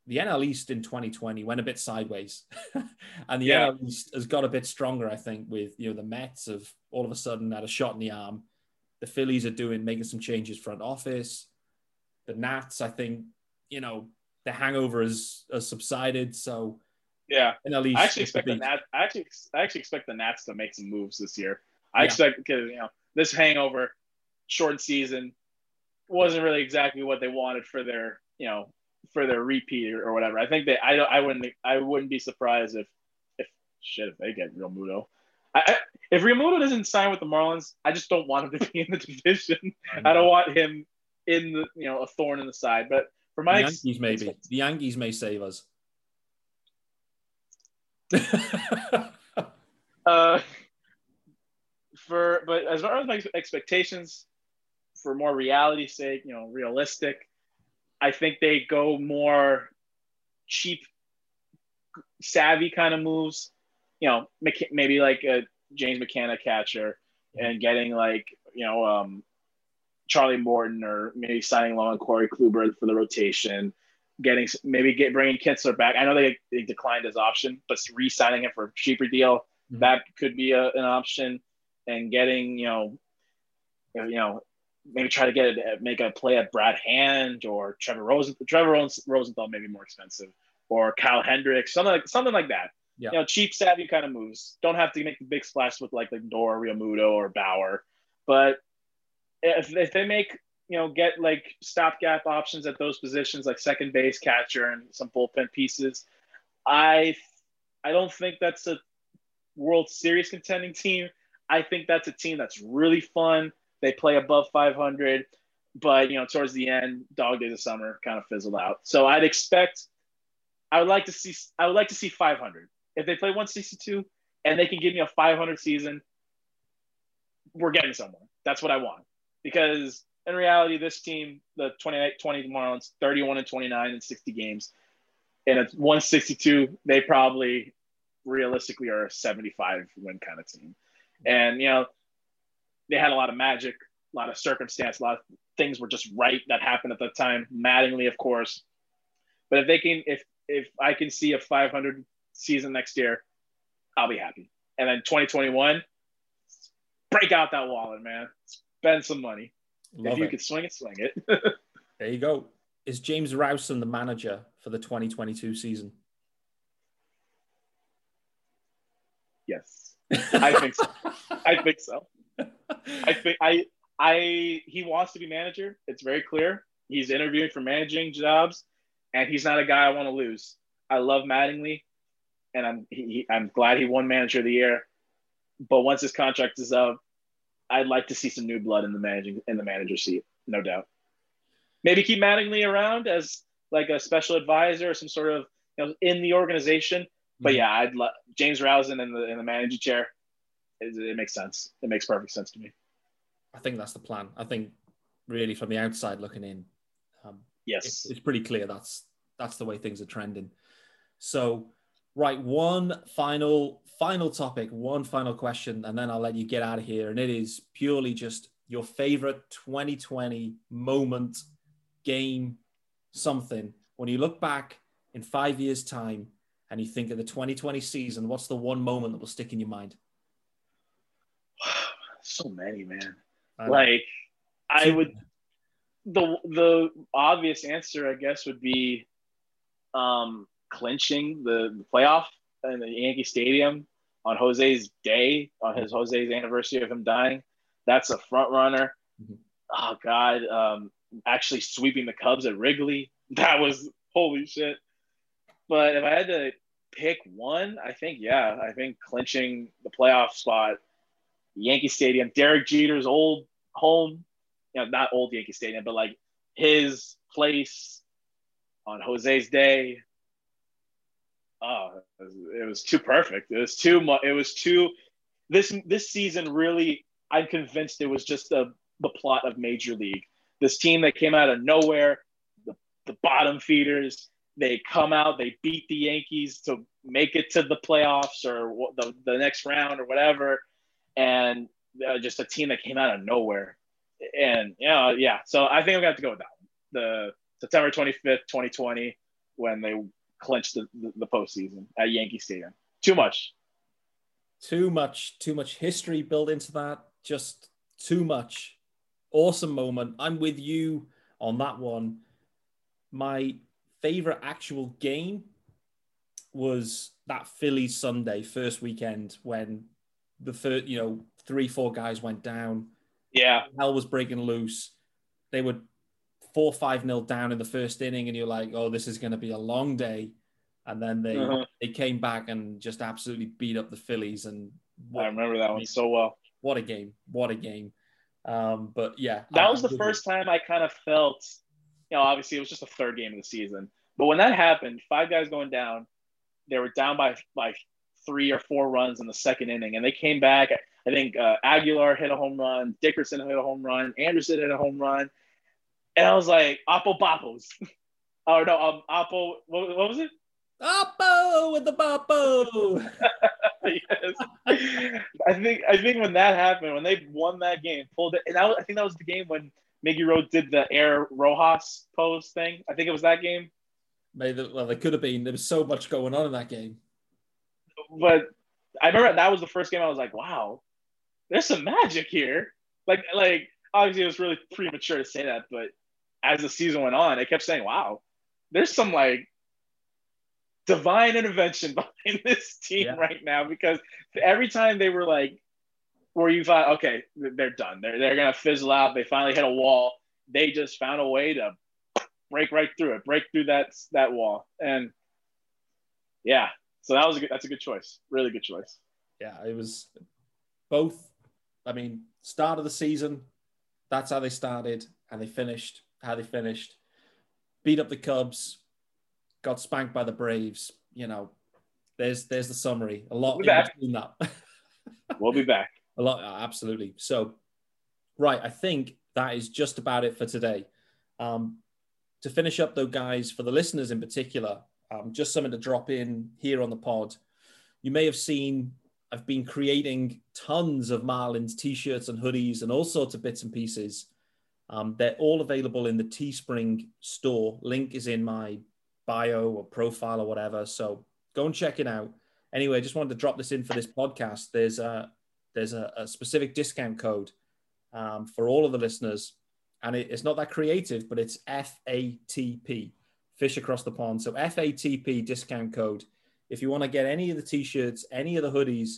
the NL East in 2020 went a bit sideways, and the Yeah. NL East has got a bit stronger. I think with you know the Mets have all of a sudden had a shot in the arm. The Phillies are doing making some changes front office. The Nats, I think, you know, the hangover has, has subsided. So Yeah. NL East. I actually expect the. Nats. I actually, I actually expect the Nats to make some moves this year. I Yeah. expect because you know this hangover, short season, wasn't really exactly what they wanted for their you know for their repeat or, or whatever. I think they. I don't. I wouldn't. I wouldn't be surprised if if shit if they get Realmuto. I, I, if Realmuto doesn't sign with the Marlins, I just don't want him to be in the division. I don't want him in the you know a thorn in the side. But for The my ex- Yankees maybe. The Yankees may save us. Uh, for but as far as my expectations, for more reality sake, you know, realistic, I think they go more cheap, savvy kind of moves. You know, maybe like a James McCann catcher, and getting like you know um, Charlie Morton or maybe signing low on Corey Kluber for the rotation. Getting maybe get bringing Kintzler back. I know they, they declined his option, but re-signing him for a cheaper deal Mhm. that could be a, an option. And getting you know, you know, maybe try to get it, uh, make a play at Brad Hand or Trevor Rosenthal. Trevor Ros- Rosenthal may be more expensive, or Kyle Hendricks, something like something like that. Yeah. You know, cheap, savvy kind of moves. Don't have to make the big splash with like Lindor, Realmuto, or Bauer, but if, if they make you know get like stopgap options at those positions like second base, catcher, and some bullpen pieces, I I don't think that's a World Series contending team. I think that's a team that's really fun. They play above 500, but you know, towards the end, dog days of summer kind of fizzled out. So I'd expect, I would like to see, I would like to see 500. If they play 162 and they can give me a 500 season, we're getting somewhere. That's what I want. Because in reality, this team, the 28 20 Marlins, 31 and 29 in 60 games, and it's 162, they probably realistically are a 75 win kind of team. And, you know, they had a lot of magic, a lot of circumstance, a lot of things were just right that happened at that time. Mattingly, of course. But if they can, if, if I can see a 500 season next year, I'll be happy. And then 2021, break out that wallet, man. Spend some money. Love if you it. could swing it, swing it. There you go. Is James Rowson the manager for the 2022 season? yes, I think so. I think so. I think I I he wants to be manager. It's very clear. He's interviewing for managing jobs, and he's not a guy I want to lose. I love Mattingly, and I'm he, I'm glad he won Manager of the Year. But once his contract is up, I'd like to see some new blood in the managing in the manager seat, no doubt. Maybe keep Mattingly around as like a special advisor or some sort of you know in the organization. But Mhm. yeah, I'd love James Rowson in the in the manager chair. It, it makes sense. It makes perfect sense to me. I think that's the plan. I think really from the outside looking in, um, Yes. it's, it's pretty clear that's that's the way things are trending. So, right, one final final topic, one final question, and then I'll let you get out of here. And it is purely just your favorite 2020 moment, game, something. When you look back in five years' time and you think of the 2020 season, what's the one moment that will stick in your mind? So many, man. I. Like I would the the obvious answer, I guess, would be um clinching the, the playoff in the Yankee Stadium on Jose's day, on his Jose's anniversary of him dying. That's a front runner. Mhm. Oh God. Um actually sweeping the Cubs at Wrigley. That was holy shit. But if I had to pick one, I think yeah, I think clinching the playoff spot, Yankee Stadium, Derek Jeter's old home, you know, not old Yankee Stadium, but like his place on Jose's day. Oh, it was, too perfect. It was too much. It was too. This this season really, I'm convinced it was just the the plot of Major League. This team that came out of nowhere, the the bottom feeders. They come out, they beat the Yankees to make it to the playoffs or the, the next round or whatever, and uh, just a team that came out of nowhere. And you know, yeah. So I think I'm gonna have to go with that. The September 25th, 2020. when they clinched the, the, the postseason at Yankee Stadium. Too much. Too much, too much history built into that. Just too much. Awesome moment. I'm with you on that one. My favorite actual game was that Philly Sunday first weekend when the first, you know, three, four guys went down. Yeah. Hell was breaking loose. They were four, five nil down in the first inning, and you're like, oh, this is going to be a long day. And then they Uh-huh. they came back and just absolutely beat up the Phillies. And I remember that one so well. what a game! What a game! Um, but yeah, That I- was the first time I kind of felt, you know, obviously it was just the third game of the season. But when that happened, five guys going down, they were down by like three or four runs in the second inning, and they came back. I think uh, Aguilar hit a home run, Dickerson hit a home run, Anderson hit a home run, and I was like, Oppo Boppos. oh no, um, Oppo, what, what was it? you. Oppo with the Boppo. yes. I think I think when that happened, when they won that game, pulled it, and that was, I think that was the game when Miggy Road did the air Rojas pose thing. I think it was that game. Maybe well, there could have been. There was so much going on in that game. But I remember that was the first game I was like, wow, there's some magic here. Like like obviously it was really premature to say that, but as the season went on, I kept saying, wow, there's some like divine intervention behind this team Yeah. right now because every time they were like where you thought, okay, they're done. They're they're gonna fizzle out. They finally hit a wall. They just found a way to break right through it, break through that that wall. And yeah, so that was a good, that's a good choice. Really good choice. Yeah, it was both. I mean, start of the season, that's how they started, and they finished how they finished. Beat up the Cubs, got spanked by the Braves. You know, there's there's the summary. A lot We're in back. between that. We'll be back. A lot, absolutely. So, right, I think that is just about it for today. Um, to finish up, though, guys, for the listeners in particular, um, just something to drop in here on the pod. You may have seen I've been creating tons of Marlins t-shirts and hoodies and all sorts of bits and pieces. Um, they're all available in the Teespring store. Link is in my bio or profile or whatever. So go and check it out. Anyway, I just wanted to drop this in for this podcast. There's a there's a, a specific discount code um, for all of the listeners, and it, it's not that creative, but it's FATP, Fish Across the Pond. So FATP discount code. If you want to get any of the t-shirts, any of the hoodies,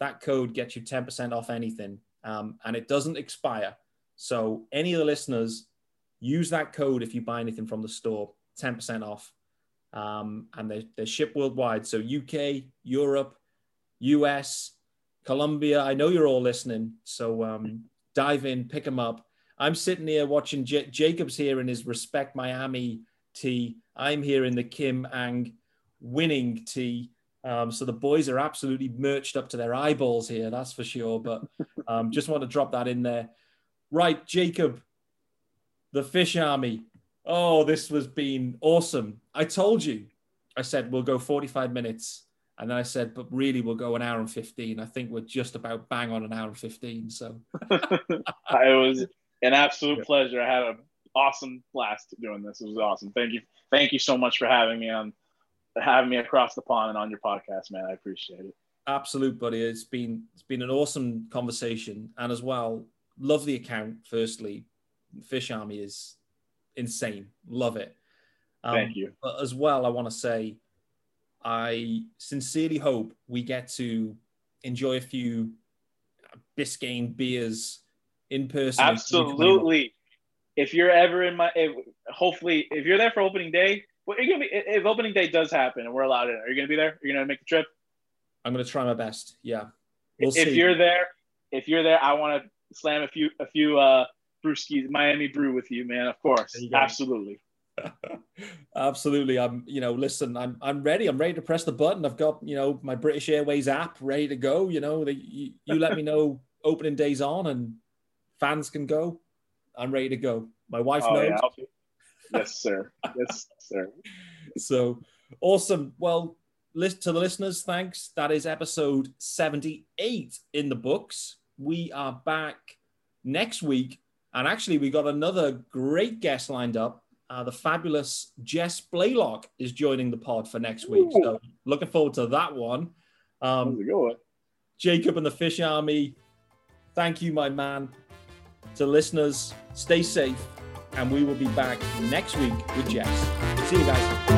that code gets you 10% off anything, um, and it doesn't expire. So any of the listeners, use that code if you buy anything from the store, 10% off. Um, and they, they ship worldwide. So UK, Europe, US, Colombia. I know you're all listening. So um, dive in, pick them up. I'm sitting here watching J- Jacob's here in his Respect Miami tee. I'm here in the Kim Ng winning tee. Um, so the boys are absolutely merched up to their eyeballs here, that's for sure. But um, just want to drop that in there. Right, Jacob, the Fish Army. Oh, this was been awesome. I told you, I said we'll go 45 minutes. And then I said, but really, we'll go an hour and 15. I think we're just about bang on an hour and 15. So it was an absolute pleasure. I had an awesome blast doing this. It was awesome. Thank you. Thank you so much for having me on having me across the pond and on your podcast, man. I appreciate it. absolute buddy it's been it's been an awesome conversation and as well love the account firstly fish army is insane love it um, Thank you. but as well i want to say i sincerely hope we get to enjoy a few biscayne beers in person Absolutely. If you're ever in my, if, hopefully, if you're there for opening day, well, you're gonna be. If opening day does happen and we're allowed in, are you gonna be there? Are you gonna make the trip? i'm going to try my best yeah we'll if see you're there, if you're there, I want to slam a few, a few uh, brewskis, Miami brew with you, man. Of course, There you go. absolutely. Absolutely. I'm, you know, listen, I'm, I'm ready. I'm ready to press the button. I've got, you know, my British Airways app ready to go. You know, the, you, you let me know opening days on and fans can go. I'm ready to go. My wife Oh, knows. yeah. Yes, sir. Yes, sir. So awesome. Well, list to the listeners, thanks. That is episode 78 in the books. We are back next week. And actually, we got another great guest lined up. uh, the fabulous Jess Blaylock is joining the pod for next week. Ooh. So looking forward to that one. Um, How's it going? Jacob and the Fish Army, thank you, my man. To listeners, stay safe, and we will be back next week with Jess. See you guys.